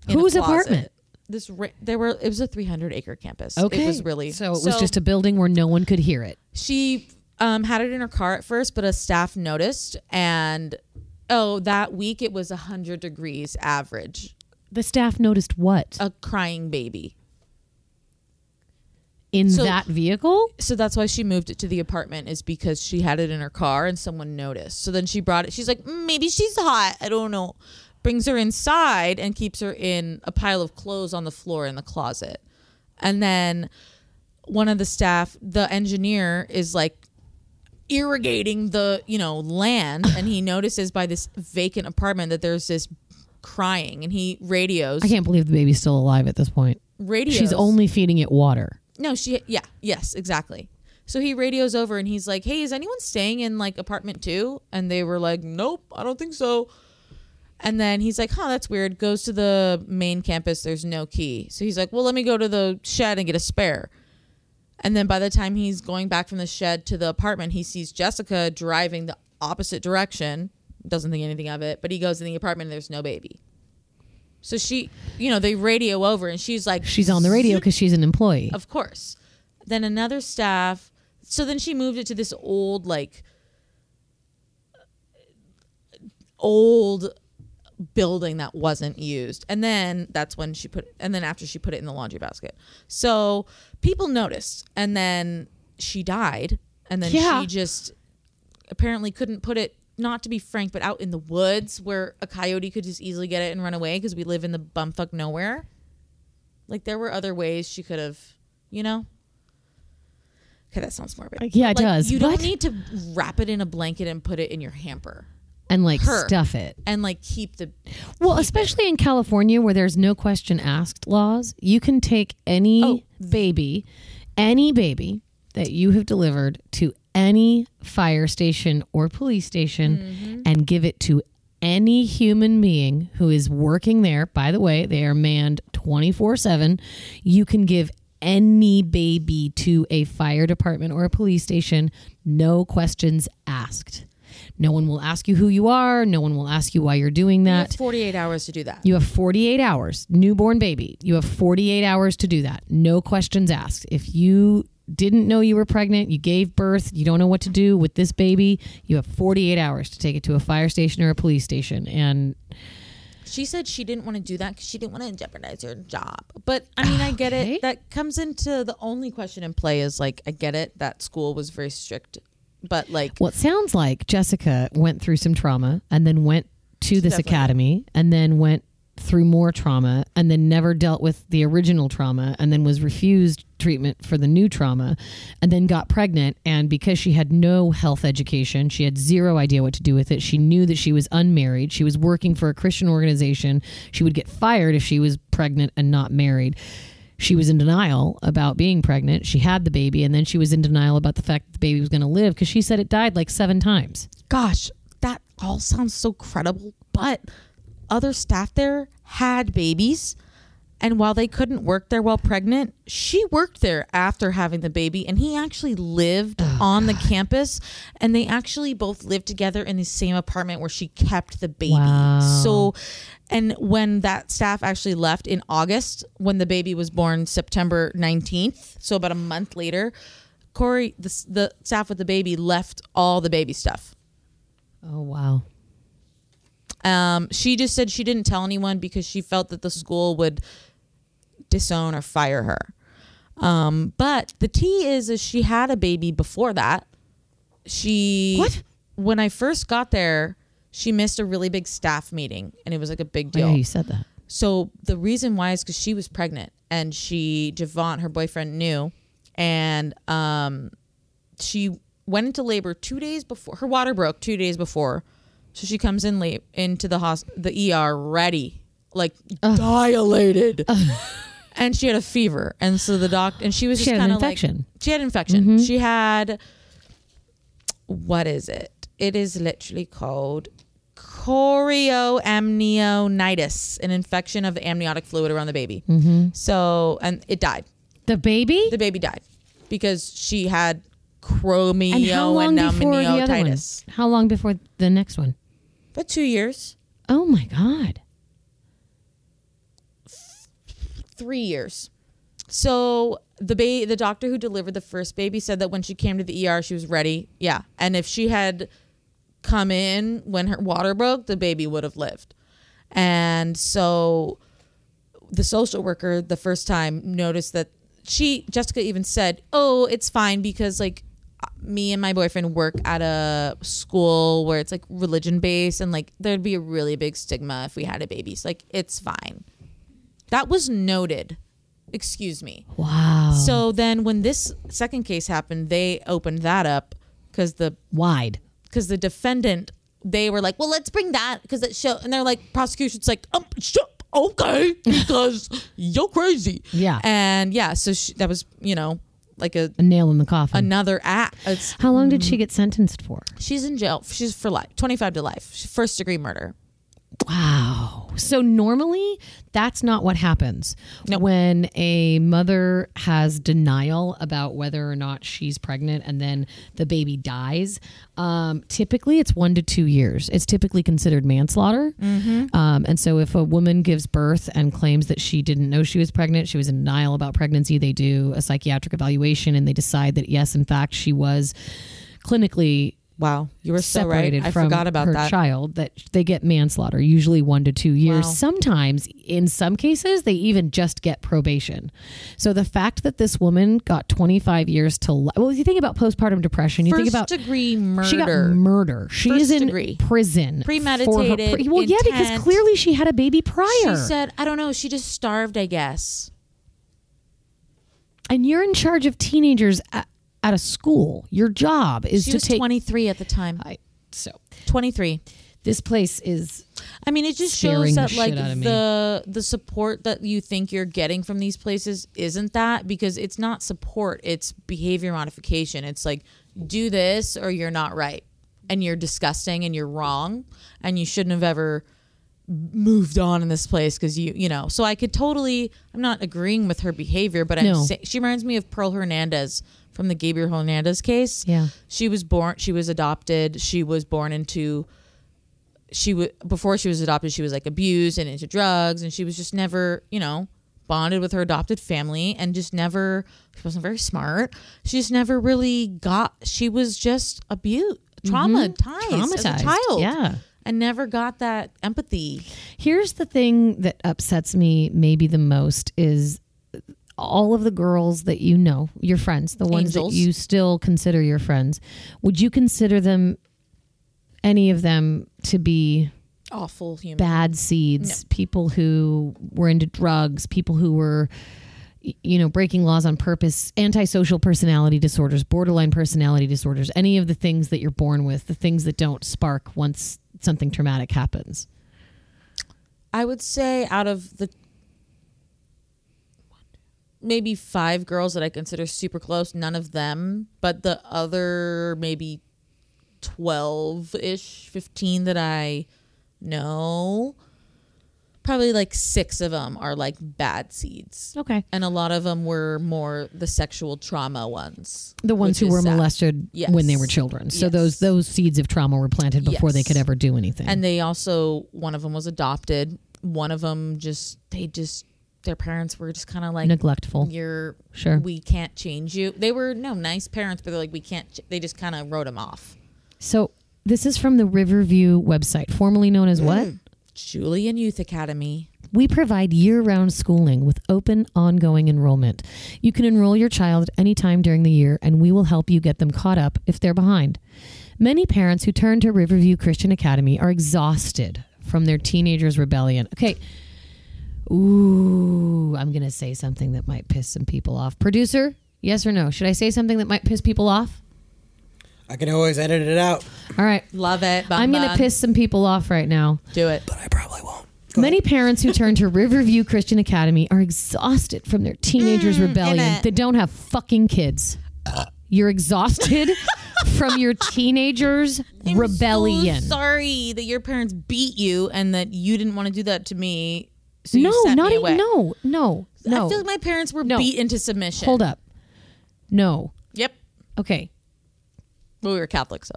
in a Whose closet. apartment? This there were it was a 300 acre campus. Okay, It was really so. It was just a building where no one could hear it. she um, had it in her car at first, but a staff noticed and oh that week it was 100 degrees average. The staff noticed what A crying baby. in so- that vehicle. so that's why she moved it to the apartment is because she had it in her car and someone noticed. So then she brought it. She's like, "Mm, maybe she's hot. I don't know. Brings her inside and keeps her in a pile of clothes on the floor in the closet. And then one of the staff, the engineer, is like irrigating the you know land, and he notices by this vacant apartment that there's this crying, and he radios. I can't believe the baby's still alive at this point. radios. She's only feeding it water. No, she yeah, yes, exactly. So he radios over and he's like, "Hey, is anyone staying in like apartment 2?" And they were like, "Nope, I don't think so." And then he's like, "Huh, that's weird." Goes to the main campus, there's no key. So he's like, "Well, let me go to the shed and get a spare." And then by the time he's going back from the shed to the apartment, he sees Jessica driving the opposite direction. Doesn't think anything of it, but he goes in the apartment and there's no baby. So she, you know, they radio over and she's like, She's on the radio because she's an employee. of course. Then another staff. So then she moved it to this old, like, old building that wasn't used. And then that's when she put, and then after she put it in the laundry basket. So people noticed. And then she died. And then Yeah. she just apparently couldn't put it, not to be frank, but out in the woods where a coyote could just easily get it and run away because we live in the bumfuck nowhere. Like there were other ways she could have, you know. Okay, that sounds morbid. Like, yeah, it Like, does. You What? don't need to wrap it in a blanket and put it in your hamper and like her. stuff it. and like keep the. Well, especially in California where there's no question asked laws, you can take any Oh. baby, any baby that you have delivered to any fire station or police station Mm-hmm. and give it to any human being who is working there, by the way, they are manned 24 7. You can give any baby to a fire department or a police station, no questions asked. No one will ask you who you are. No one will ask you why you're doing that. You have 48 hours to do that. You have 48 hours, newborn baby. You have 48 hours to do that. No questions asked. If you didn't know you were pregnant, you gave birth, you don't know what to do with this baby, you have 48 hours to take it to a fire station or a police station. And She said she didn't want to do that because she didn't want to jeopardize her job. But I mean, I get it. That comes into the only question in play is like, I get it. That school was very strict, but like, well, sounds like Jessica went through some trauma and then went to this Definitely. academy and then went through more trauma and then never dealt with the original trauma and then was refused treatment for the new trauma and then got pregnant. And because she had no health education she had zero idea what to do with it. She knew that she was unmarried. She was working for a christian organization. She would get fired if she was pregnant and not married. She was in denial about being pregnant. She had the baby and then she was in denial about the fact that the baby was going to live because she said it died like seven times. Gosh, that all sounds so credible. But other staff there had babies. And while they couldn't work there while pregnant, she worked there after having the baby. And he actually lived on the campus. And they actually both lived together in the same apartment where she kept the baby. Wow. So, and when that staff actually left in August, when the baby was born September 19th, so about a month later, Corey, the, the staff with the baby, left all the baby stuff. oh wow Um, she just said she didn't tell anyone because she felt that the school would disown or fire her. Um, but the tea is, is she had a baby before that. She What? When I first got there, she missed a really big staff meeting, and it was like a big Oh, yeah deal. you said that So the reason why is because she was pregnant, and she Javon, her boyfriend, knew, and um, she went into labor two days before her water broke. Two days before, so she comes in late into the hos- the ER ready, like dilated, [LAUGHS] and she had a fever, and so the doc and she was She just kind of like infection. she had infection. She had what is it? It is literally called chorioamnionitis, an infection of the amniotic fluid around the baby. Mm-hmm. So, and it died. the baby The baby died because she had and how long before the other one how long before the next one But two years, oh my god three years. So the ba- the doctor who delivered the first baby said that when she came to the ER, she was ready. Yeah, and if she had come in when her water broke, the baby would have lived. And so the social worker the first time noticed that she Jessica even said, "Oh, it's fine because like me and my boyfriend work at a school where it's like religion based and like there'd be a really big stigma if we had a baby. So like it's fine." That was noted. Excuse me. wow So then when this second case happened, they opened that up cuz the wide because the defendant they were like, well, let's bring that because it show, and they're like, prosecution's like, um, sh- okay, [LAUGHS] because you're crazy, Yeah. and yeah, so she, that was you know like a a nail in the coffin another act. It's, how long did she get sentenced for she's in jail. She's for life, twenty five to life, first degree murder. Wow. So normally that's not what happens No. when a mother has denial about whether or not she's pregnant and then the baby dies. Um, typically it's one to two years. It's typically considered manslaughter. Um, and so if a woman gives birth and claims that she didn't know she was pregnant, she was in denial about pregnancy, they do a psychiatric evaluation and they decide that yes, in fact, she was clinically Wow, you were so right. separated I from forgot about her that. child that they get manslaughter usually one to two years Wow. sometimes in some cases they even just get probation so the fact that this woman got 25 years to li- well you think about postpartum depression you First think about degree murder. she got murder she First is in degree. prison Premeditated, well yeah because clearly she had a baby prior She said, I don't know. She just starved, I guess. and you're in charge of teenagers at, at a school your job is She to was take 23 at the time. I, so 23. this place is I mean, it just shows that like out of the the support that you think you're getting from these places isn't that because it's not support, it's behavior modification. It's like do this or you're not right. and you're disgusting and you're wrong and you shouldn't have ever moved on in this place because you you know so i could totally i'm not agreeing with her behavior but i'm No. sa- she reminds me of pearl fernandez from the gabriel fernandez case Yeah. she was born she was adopted she was born into she was before she was adopted she was like abused and into drugs and she was just never you know bonded with her adopted family and just never she wasn't very smart she just never really got she was just abused traumatized, as a Mm-hmm. Traumatized, child yeah. And never got that empathy. Here's the thing that upsets me maybe the most is all of the girls that you know, your friends, the ones Angels. that you still consider your friends, would you consider them any of them to be awful human. bad seeds, people who were into drugs, people who were you know breaking laws on purpose, antisocial personality disorders, borderline personality disorders, any of the things that you're born with, the things that don't spark once something traumatic happens. I would say out of the maybe five girls that I consider super close, none of them, but the other maybe 12 ish, 15 that I know, probably like six of them are like bad seeds. Okay. And a lot of them were more the sexual trauma ones. the ones who were sad. molested Yes. when they were children. So Yes. those those seeds of trauma were planted before they could ever do anything. And they also, one of them was adopted. One of them just, they just, their parents were just kind of like, neglectful. you're Sure. we can't change you they were no nice parents but they're like we can't ch-. they just kind of wrote them off So this is from the Riverview website, formerly known as what? Mm. Julian youth academy We provide year round schooling with open, ongoing enrollment. You can enroll your child anytime during the year, and we will help you get them caught up if they're behind. Many parents who turn to Riverview Christian Academy are exhausted from their teenager's rebellion. Okay. Ooh, I'm going to say something that might piss some people off. Producer, yes or no? Should I say something that might piss people off? I can always edit it out, All right. love it Bum I'm going to bum. piss some people off right now. do it but I probably won't. Many parents who turn to [LAUGHS] Riverview Christian Academy are exhausted from their teenagers' mm, rebellion. it. They don't have fucking kids. Uh. You're exhausted [LAUGHS] from your teenagers' I'm rebellion. so sorry that your parents beat you and that you didn't want to do that to me so you no, sent not me even. No, no, no. i feel like my parents were No. beat into submission Hold up. No. yep Okay. Well we were catholic so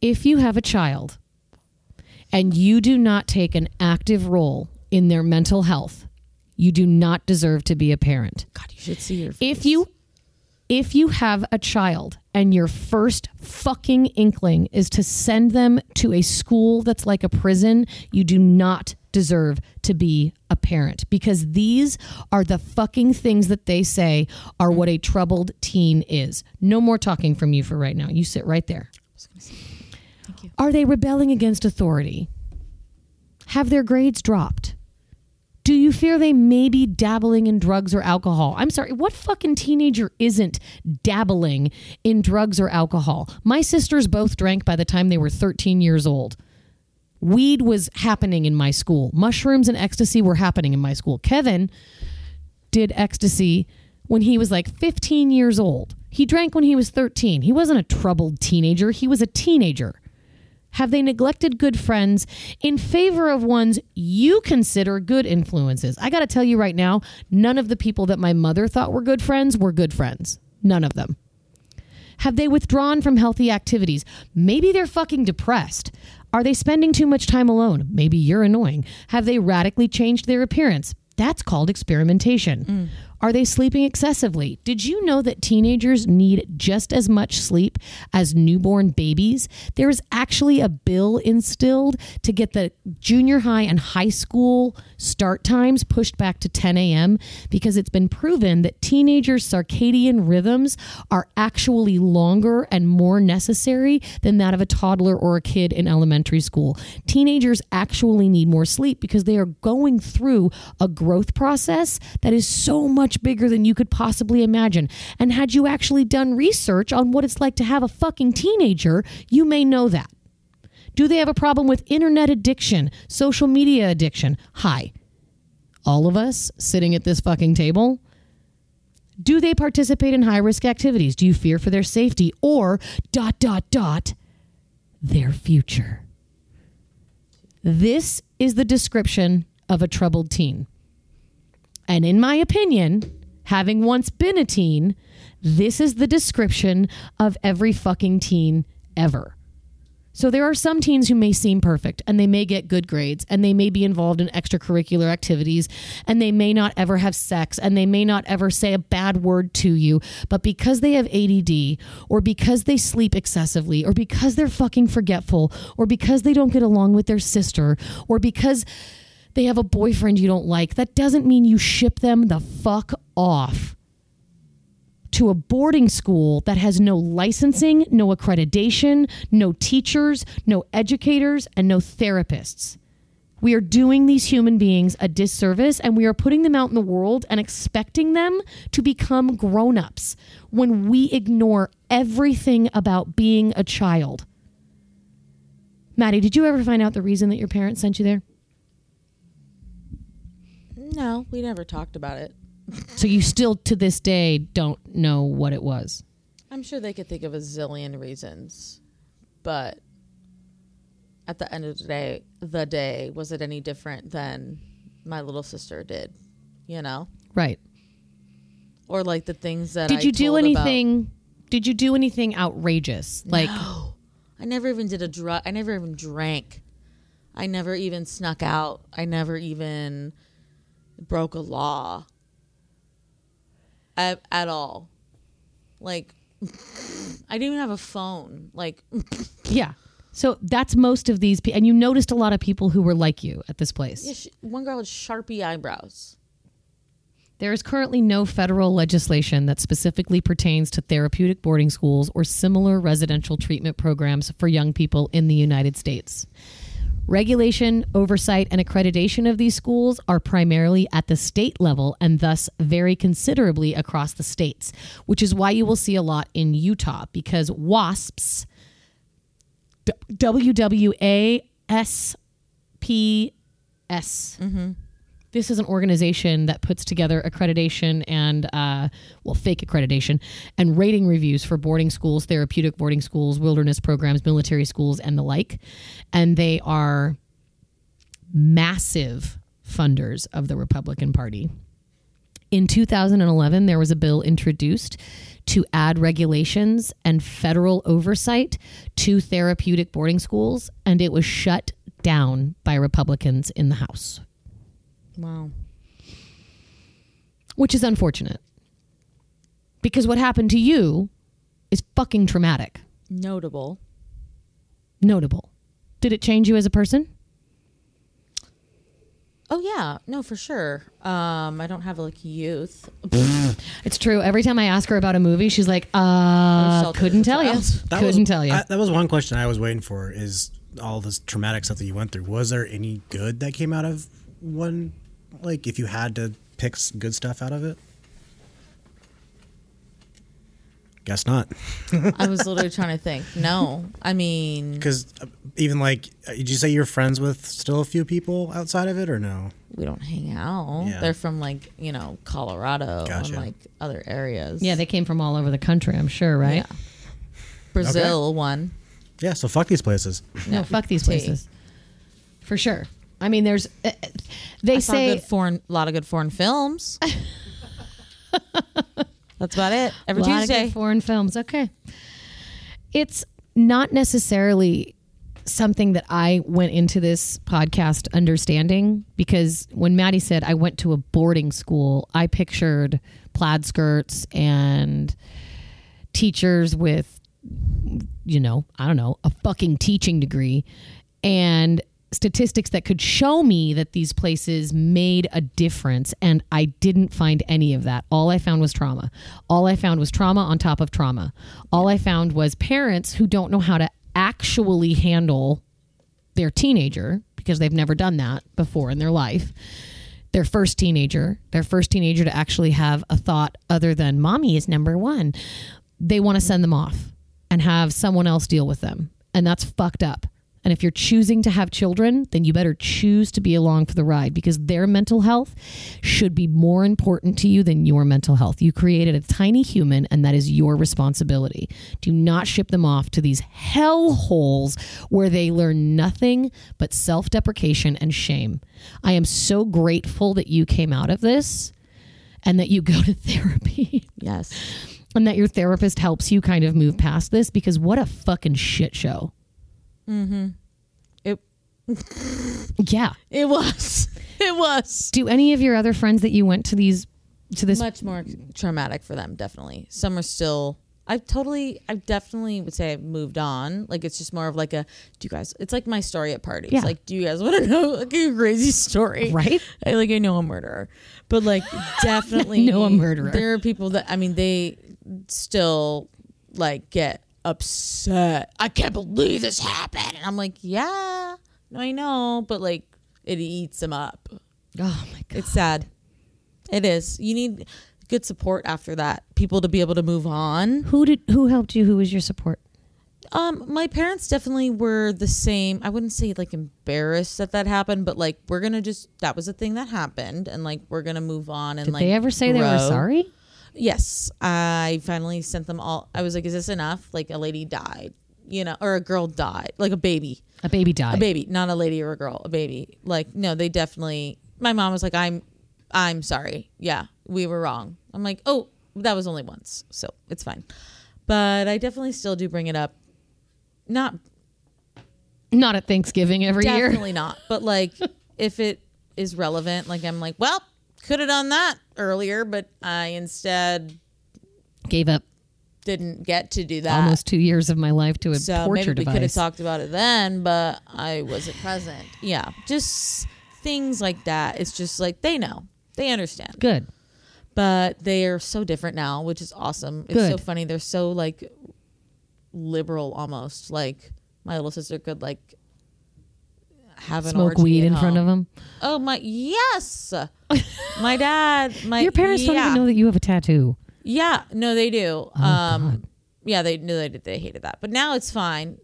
If you have a child and you do not take an active role in their mental health, you do not deserve to be a parent. god you should see your if you if you have a child and your first fucking inkling is to send them to a school that's like a prison, you do not deserve to be a parent because these are the fucking things that they say are what a troubled teen is. No more talking from you for right now. You sit right there. Are they rebelling against authority? Have their grades dropped? Do you fear they may be dabbling in drugs or alcohol? I'm sorry, what fucking teenager isn't dabbling in drugs or alcohol? My sisters both drank by the time they were 13 years old. Weed was happening in my school. Mushrooms and ecstasy were happening in my school. Kevin did ecstasy when he was like 15 years old. He drank when he was 13. He wasn't a troubled teenager, he was a teenager. Have they neglected good friends in favor of ones you consider good influences? I got to tell you right now, none of the people that my mother thought were good friends were good friends. None of them. Have they withdrawn from healthy activities? Maybe they're fucking depressed. Are they spending too much time alone? Maybe you're annoying. Have they radically changed their appearance? That's called experimentation. Mm. Are they sleeping excessively? Did you know that teenagers need just as much sleep as newborn babies? There is actually a bill instilled to get the junior high and high school start times pushed back to 10 a.m. because it's been proven that teenagers' circadian rhythms are actually longer and more necessary than that of a toddler or a kid in elementary school. Teenagers actually need more sleep because they are going through a growth process that is so much bigger than you could possibly imagine. And had you actually done research on what it's like to have a fucking teenager, you may know that. Do they have a problem with internet addiction, social media addiction? Hi. All of us sitting at this fucking table Do they participate in high risk activities? Do you fear for their safety or dot dot dot their future? This is the description of a troubled teen. And in my opinion, having once been a teen, this is the description of every fucking teen ever. So there are some teens who may seem perfect and they may get good grades and they may be involved in extracurricular activities and they may not ever have sex and they may not ever say a bad word to you, but because they have ADD or because they sleep excessively or because they're fucking forgetful or because they don't get along with their sister or because they have a boyfriend you don't like, that doesn't mean you ship them the fuck off to a boarding school that has no licensing, no accreditation, no teachers, no educators, and no therapists. We are doing these human beings a disservice and we are putting them out in the world and expecting them to become grown ups when we ignore everything about being a child. Maddie, did you ever find out the reason that your parents sent you there? No, we never talked about it. So you still to this day don't know what it was. I'm sure they could think of a zillion reasons, but at the end of the day, the day was it any different than my little sister did? You know, Right. or like the things that Did I you do told about- anything? Did you do anything outrageous? Like I never even did a drug. I never even drank. I never even snuck out. I never even broke a law at, at all. Like, I didn't even have a phone. Like, [LAUGHS] yeah. So that's most of these people, and you noticed a lot of people who were like you at this place. yeah, sh- one girl had sharpie eyebrows. There is currently no federal legislation that specifically pertains to therapeutic boarding schools or similar residential treatment programs for young people in the United States. Regulation, oversight, and accreditation of these schools are primarily at the state level and thus vary considerably across the states, which is why you will see a lot in Utah because WASPs, W W A S P S, mm-hmm. This is an organization that puts together accreditation and uh, well fake accreditation and rating reviews for boarding schools therapeutic boarding schools wilderness programs military schools and the like. And they are massive funders of the republican party. In 2011 there was a bill introduced to add regulations and federal oversight to therapeutic boarding schools and it was shut down by republicans in the house Wow. which is unfortunate. Because what happened to you is fucking traumatic. Notable. Notable. Did it change you as a person? Oh yeah, no, for sure. Um, I don't have like youth. [LAUGHS] It's true. Every time I ask her about a movie, she's like, uh, couldn't tell you. [LAUGHS] child. That Couldn't was, tell you. I, that was one question I was waiting for. Is all this traumatic stuff that you went through? Was there any good that came out of one? Like, if you had to pick good stuff out of it? Guess not. [LAUGHS] I was literally trying to think. No, I mean, Because even like, uh, did you say you're friends with still a few people outside of it, or no? we don't hang out. Yeah. They're from like you know Colorado Gotcha. and like other areas. yeah, they came from all over the country, I'm sure, right? Yeah. Brazil one. Yeah. So fuck these places. No, fuck these places. For sure. I mean, there's, uh, uh, they I saw say, good foreign, a lot of good foreign films. [LAUGHS] That's about it. Every A lot of good Tuesday. foreign films. Okay. It's not necessarily something that I went into this podcast understanding because when Maddie said I went to a boarding school, I pictured plaid skirts and teachers with, you know, I don't know, a fucking teaching degree and statistics that could show me that these places made a difference. And I didn't find any of that. All I found was trauma. All I found was trauma on top of trauma. All I found was parents who don't know how to actually handle their teenager because they've never done that before in their life their first teenager, their first teenager to actually have a thought other than mommy is number one, they want to send them off and have someone else deal with them. And that's fucked up. And if you're choosing to have children, then you better choose to be along for the ride because their mental health should be more important to you than your mental health. You created a tiny human, and that is your responsibility. Do not ship them off to these hell holes where they learn nothing but self deprecation and shame. I am so grateful that you came out of this and that you go to [LAUGHS] therapy Yes. and that your therapist helps you kind of move past this because what a fucking shit show. Mm-hmm. It Yeah. it was. [LAUGHS] It was. Do any of your other friends that you went to these to this much more traumatic for them definitely some are still i totally i definitely would say i've moved on like it's just more of like a do you guys it's like my story at parties Yeah. like do you guys want to [LAUGHS] know like a crazy story Right? I, like i know a murderer but like [LAUGHS] definitely Know a murderer. there are people that i mean they still like get upset i can't believe this happened and i'm like yeah no i know but like it eats them up Oh my god. it's sad. It is. You need good support after that. People to be able to move on. Who did who helped you? Who was your support? Um, my parents definitely were the same. I wouldn't say like embarrassed that that happened, but like we're gonna just that was a thing that happened, and like we're gonna move on and Did like. they ever say they were sorry? Yes, I finally sent them all. I was like, "Is this enough?" Like a lady died, you know, or a girl died, like a baby. A baby died. a baby, not a lady or a girl, a baby. Like, no, they definitely. My mom was like, "I'm, I'm sorry. Yeah, we were wrong." I'm like, "Oh, that was only once, so it's fine." But I definitely still do bring it up. Not Not at Thanksgiving every year. definitely not, but like [LAUGHS] if it is relevant, like I'm like, well, could have done that earlier, but I instead Gave up didn't get to do that. almost two years of my life to a so torture maybe we could have talked about it then, but I wasn't present. Yeah, just things like that. It's just like they know, they understand, Good. but they are so different now, which is awesome. It's so funny. They're so like liberal, almost like my little sister could like have an Smoke weed in front of them. Oh my yes, my dad, [LAUGHS] my Your parents don't even know that you have a tattoo. Yeah, no, they do. Oh, um, yeah, they knew they did. They hated that, but now it's fine.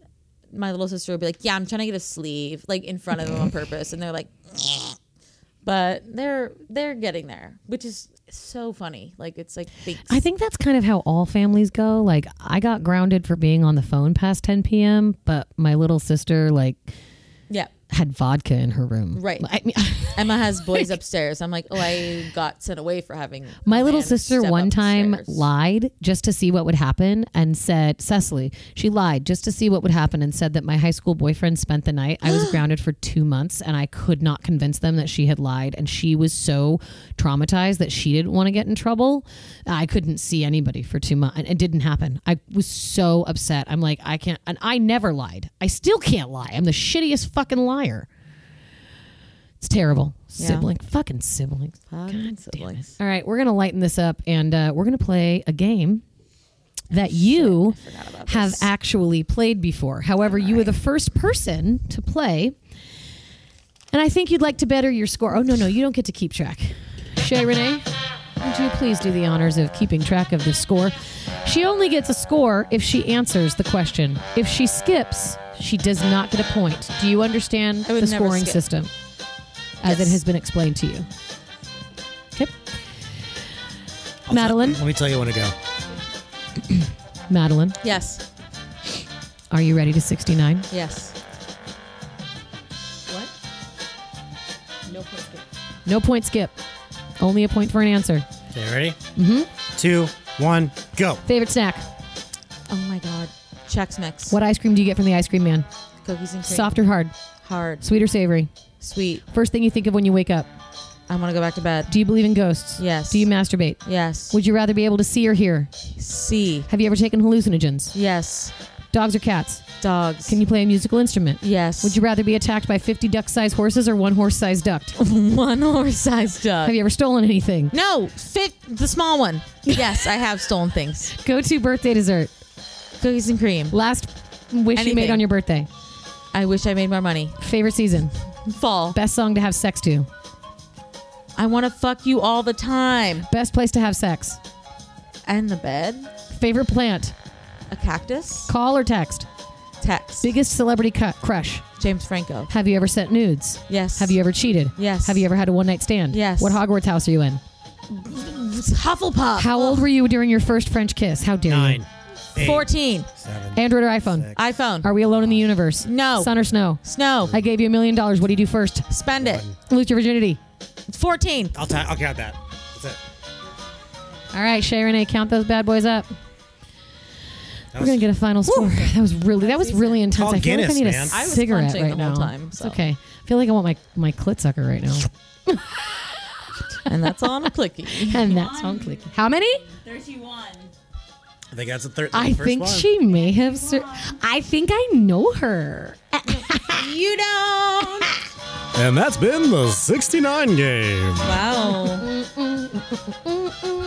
My little sister would be like, "Yeah, I'm trying to get a sleeve like in front of them on purpose," and they're like, [LAUGHS] but they're they're getting there, which is so funny. Like it's like. I think that's kind of how all families go. Like I got grounded for being on the phone past 10 p.m., but my little sister like yeah. Had vodka in her room. Right. I mean, [LAUGHS] Emma has boys upstairs. I'm like, oh, I got sent away for having My little sister one time upstairs. lied just to see what would happen and said, Cecily, she lied just to see what would happen and said that my high school boyfriend spent the night. I was [GASPS] grounded for two months and I could not convince them that she had lied. And she was so traumatized that she didn't want to get in trouble. I couldn't see anybody for two months. And it didn't happen. I was so upset. I'm like, I can't. And I never lied. I still can't lie. I'm the shittiest fucking liar. It's terrible. Yeah. Sibling. Fucking siblings. Fucking siblings. All right, we're going to lighten this up and uh, we're going to play a game that you have this. actually played before. However, you were the first person to play. And I think you'd like to better your score. Oh, no, no, you don't get to keep track. Shay Renee, would you please do the honors of keeping track of the score? She only gets a score if she answers the question. If she skips, she does not get a point. Do you understand I would the never scoring skip. system as it has been explained to you? Okay. Madeline, Let me tell you when to go. [CLEARS THROAT] Madeline, Yes. are you ready to 69? Yes. What? No point skip. No point skip. Only a point for an answer. Okay, ready? Mm-hmm. Two, one, go. Favorite snack? Oh my god. Chex Mix. What ice cream do you get from the ice cream man? Cookies and cream. Soft or hard? Hard. Sweet or savory? Sweet. First thing you think of when you wake up? I want to go back to bed. Do you believe in ghosts? Yes. Do you masturbate? Yes. Would you rather be able to see or hear? See. Have you ever taken hallucinogens? Yes. Dogs or cats? Dogs. Can you play a musical instrument? Yes. Would you rather be attacked by 50 duck-sized horses or one horse-sized duck? [LAUGHS] one horse sized duck. Have you ever stolen anything? no, fit the small one. Yes, I have stolen things. [LAUGHS] Go-to birthday dessert. Cookies and cream. Last wish you made on your birthday. I wish I made more money. Favorite season. Fall. Best song to have sex to. I want to fuck you all the time. Best place to have sex. And the bed. Favorite plant. A cactus. Call or text. Text. Biggest celebrity cu- crush. James Franco. Have you ever sent nudes? Yes. Have you ever cheated? Yes. Have you ever had a one night stand? Yes. What Hogwarts house are you in? Hufflepuff. How old were you during your first French kiss? How dare Nine, you? eight, 14. seven. Android or iPhone? Six. iPhone. Are we alone in the universe? No. Sun or snow? Snow. I gave you a million dollars. What do you do first? Spend it. Lose your virginity. 14. I'll, ta- I'll count that. That's it. All right, Shay Renee, count those bad boys up. That We're gonna get a final score. That was really that was really intense. Call I feel like I need a man. I was cigarette clenching right the whole now. time, so. It's okay. I feel like I want my my clit sucker right now, [LAUGHS] And that's on a clicky. and that's on clicky. How many? 31. I think that's the third. I think one. she may have. Sur- I think I know her. [LAUGHS] you don't. And that's been the 69 game. Wow.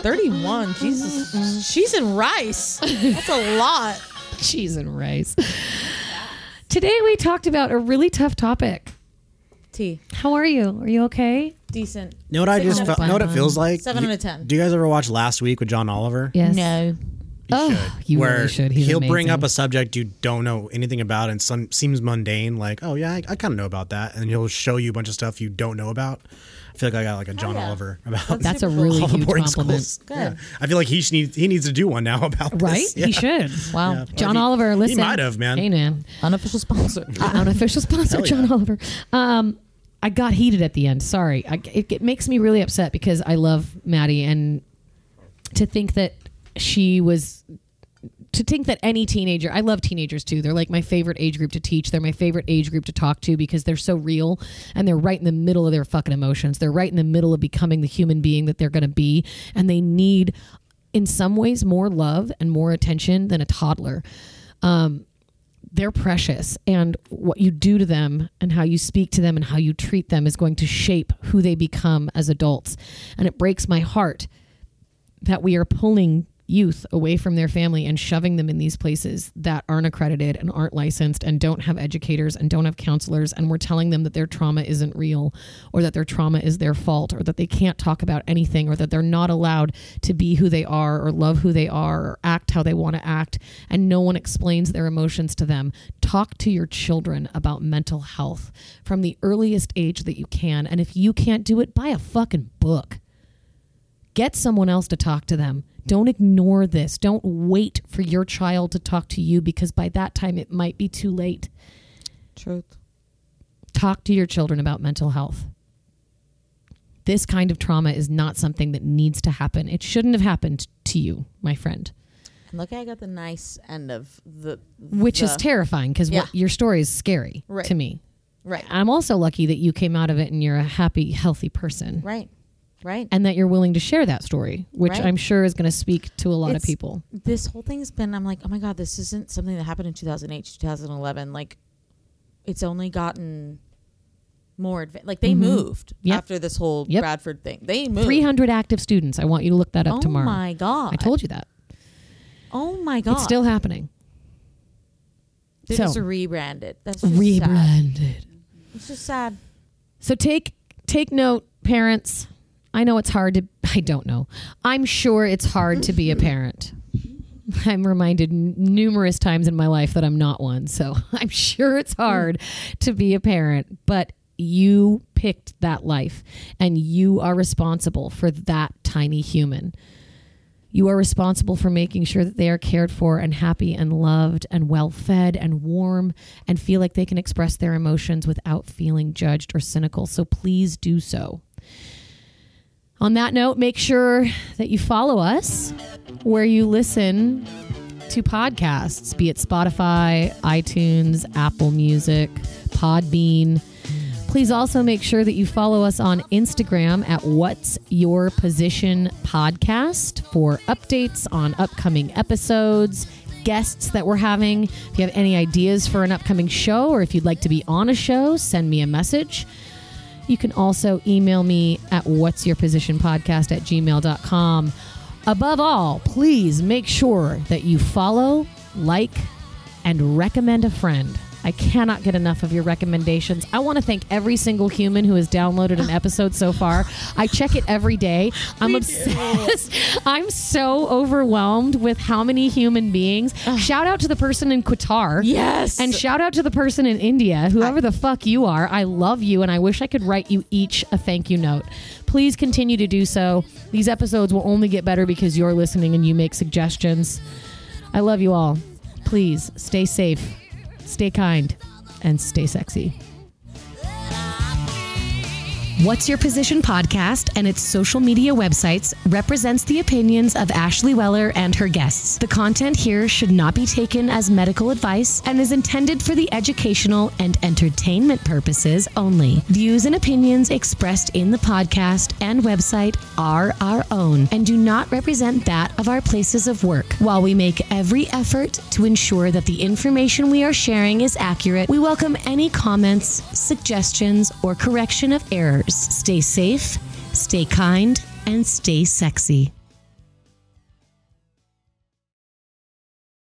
31. Jesus. She's in rice. That's a lot. [LAUGHS] Cheese and rice. Today we talked about a really tough topic. T. How are you? Are you okay? Decent. You know what I Six just out felt, know what it feels like? Seven You- out of ten. Do you guys ever watch Last Week with John Oliver? Yes. No. Oh, should. you where really should. He's he'll bring up a subject you don't know anything about and some seems mundane, like, oh yeah, I, I kind of know about that, and he'll show you a bunch of stuff you don't know about. I feel like I got like a John yeah. Oliver about That's a really all huge boarding compliment. schools. Good. Yeah. I feel like he should need, he needs to do one now [LAUGHS] about this. Right? Yeah. He should. Wow. Yeah. John Or he- Oliver, listen. He might have, man. Hey, man. Unofficial sponsor. [LAUGHS] Uh, unofficial sponsor, Hell John. Oliver. Um, I got heated at the end. Sorry. I, it, it makes me really upset because I love Maddie and to think that she was to think that any teenager I love teenagers too. They're like my favorite age group to teach. They're my favorite age group to talk to because they're so real and they're right in the middle of their fucking emotions. They're right in the middle of becoming the human being that they're going to be and they need in some ways more love and more attention than a toddler um, they're precious and what you do to them and how you speak to them and how you treat them is going to shape who they become as adults and it breaks my heart that we are pulling youth away from their family and shoving them in these places that aren't accredited and aren't licensed and don't have educators and don't have counselors and we're telling them that their trauma isn't real or that their trauma is their fault or that they can't talk about anything or that they're not allowed to be who they are or love who they are or act how they want to act. And no one explains their emotions to them. Talk to your children about mental health from the earliest age that you can. And if you can't do it buy a fucking book. Get someone else to talk to them. Don't ignore this. Don't wait for your child to talk to you because by that time it might be too late. Truth. Talk to your children about mental health. This kind of trauma is not something that needs to happen. It shouldn't have happened to you, my friend, And look, I got the nice end of the. which is terrifying because Yeah. your story is scary Right. to me. Right. I'm also lucky that you came out of it and you're a happy, healthy person. Right. Right. And that you're willing to share that story, which Right. I'm sure is going to speak to a lot of people. this whole thing's been i'm like oh my god this isn't something that happened in 2008 2011 like it's only gotten more advanced like they moved Mm-hmm. Yep. after this whole Yep. bradford thing they moved 300 active students. I want you to look that up oh tomorrow. Oh my god I told you that. oh my god It's still happening. they so- just rebranded that's just sad. Rebranded. it's just sad So take take note, parents. I know it's hard to [LAUGHS] I don't know. I'm sure it's hard to be a parent. [LAUGHS] I'm reminded n- numerous times in my life that I'm not one. So [LAUGHS] I'm sure it's hard to be a parent, but you picked that life and you are responsible for that tiny human. You are responsible for making sure that they are cared for and happy and loved and well fed and warm and feel like they can express their emotions without feeling judged or cynical. So please do so. On that note, make sure that you follow us where you listen to podcasts, be it Spotify, iTunes, Apple Music, Podbean. Please also make sure that you follow us on Instagram at What's Your Position Podcast for updates on upcoming episodes, guests that we're having. If you have any ideas for an upcoming show or if you'd like to be on a show, send me a message. You can also email me at what's your position podcast at gmail.com. Above all, please make sure that you follow, like, and recommend a friend I cannot get enough of your recommendations. I want to thank every single human who has downloaded an episode so far. I check it every day. I'm obsessed. [LAUGHS] I'm so overwhelmed with how many human beings. Shout out to the person in Qatar. Yes. And shout out to the person in India, whoever the fuck you are. I love you, and I wish I could write you each a thank you note. Please continue to do so. These episodes will only get better because you're listening and you make suggestions. I love you all. Please stay safe, stay kind, and stay sexy. What's Your Position podcast and its social media websites represents the opinions of Ashley Weller and her guests. The content here should not be taken as medical advice and is intended for the educational and entertainment purposes only. Views and opinions expressed in the podcast and website are our own and do not represent that of our places of work. While we make every effort to ensure that the information we are sharing is accurate, we welcome any comments, suggestions, or correction of errors. Stay safe, stay kind, and stay sexy.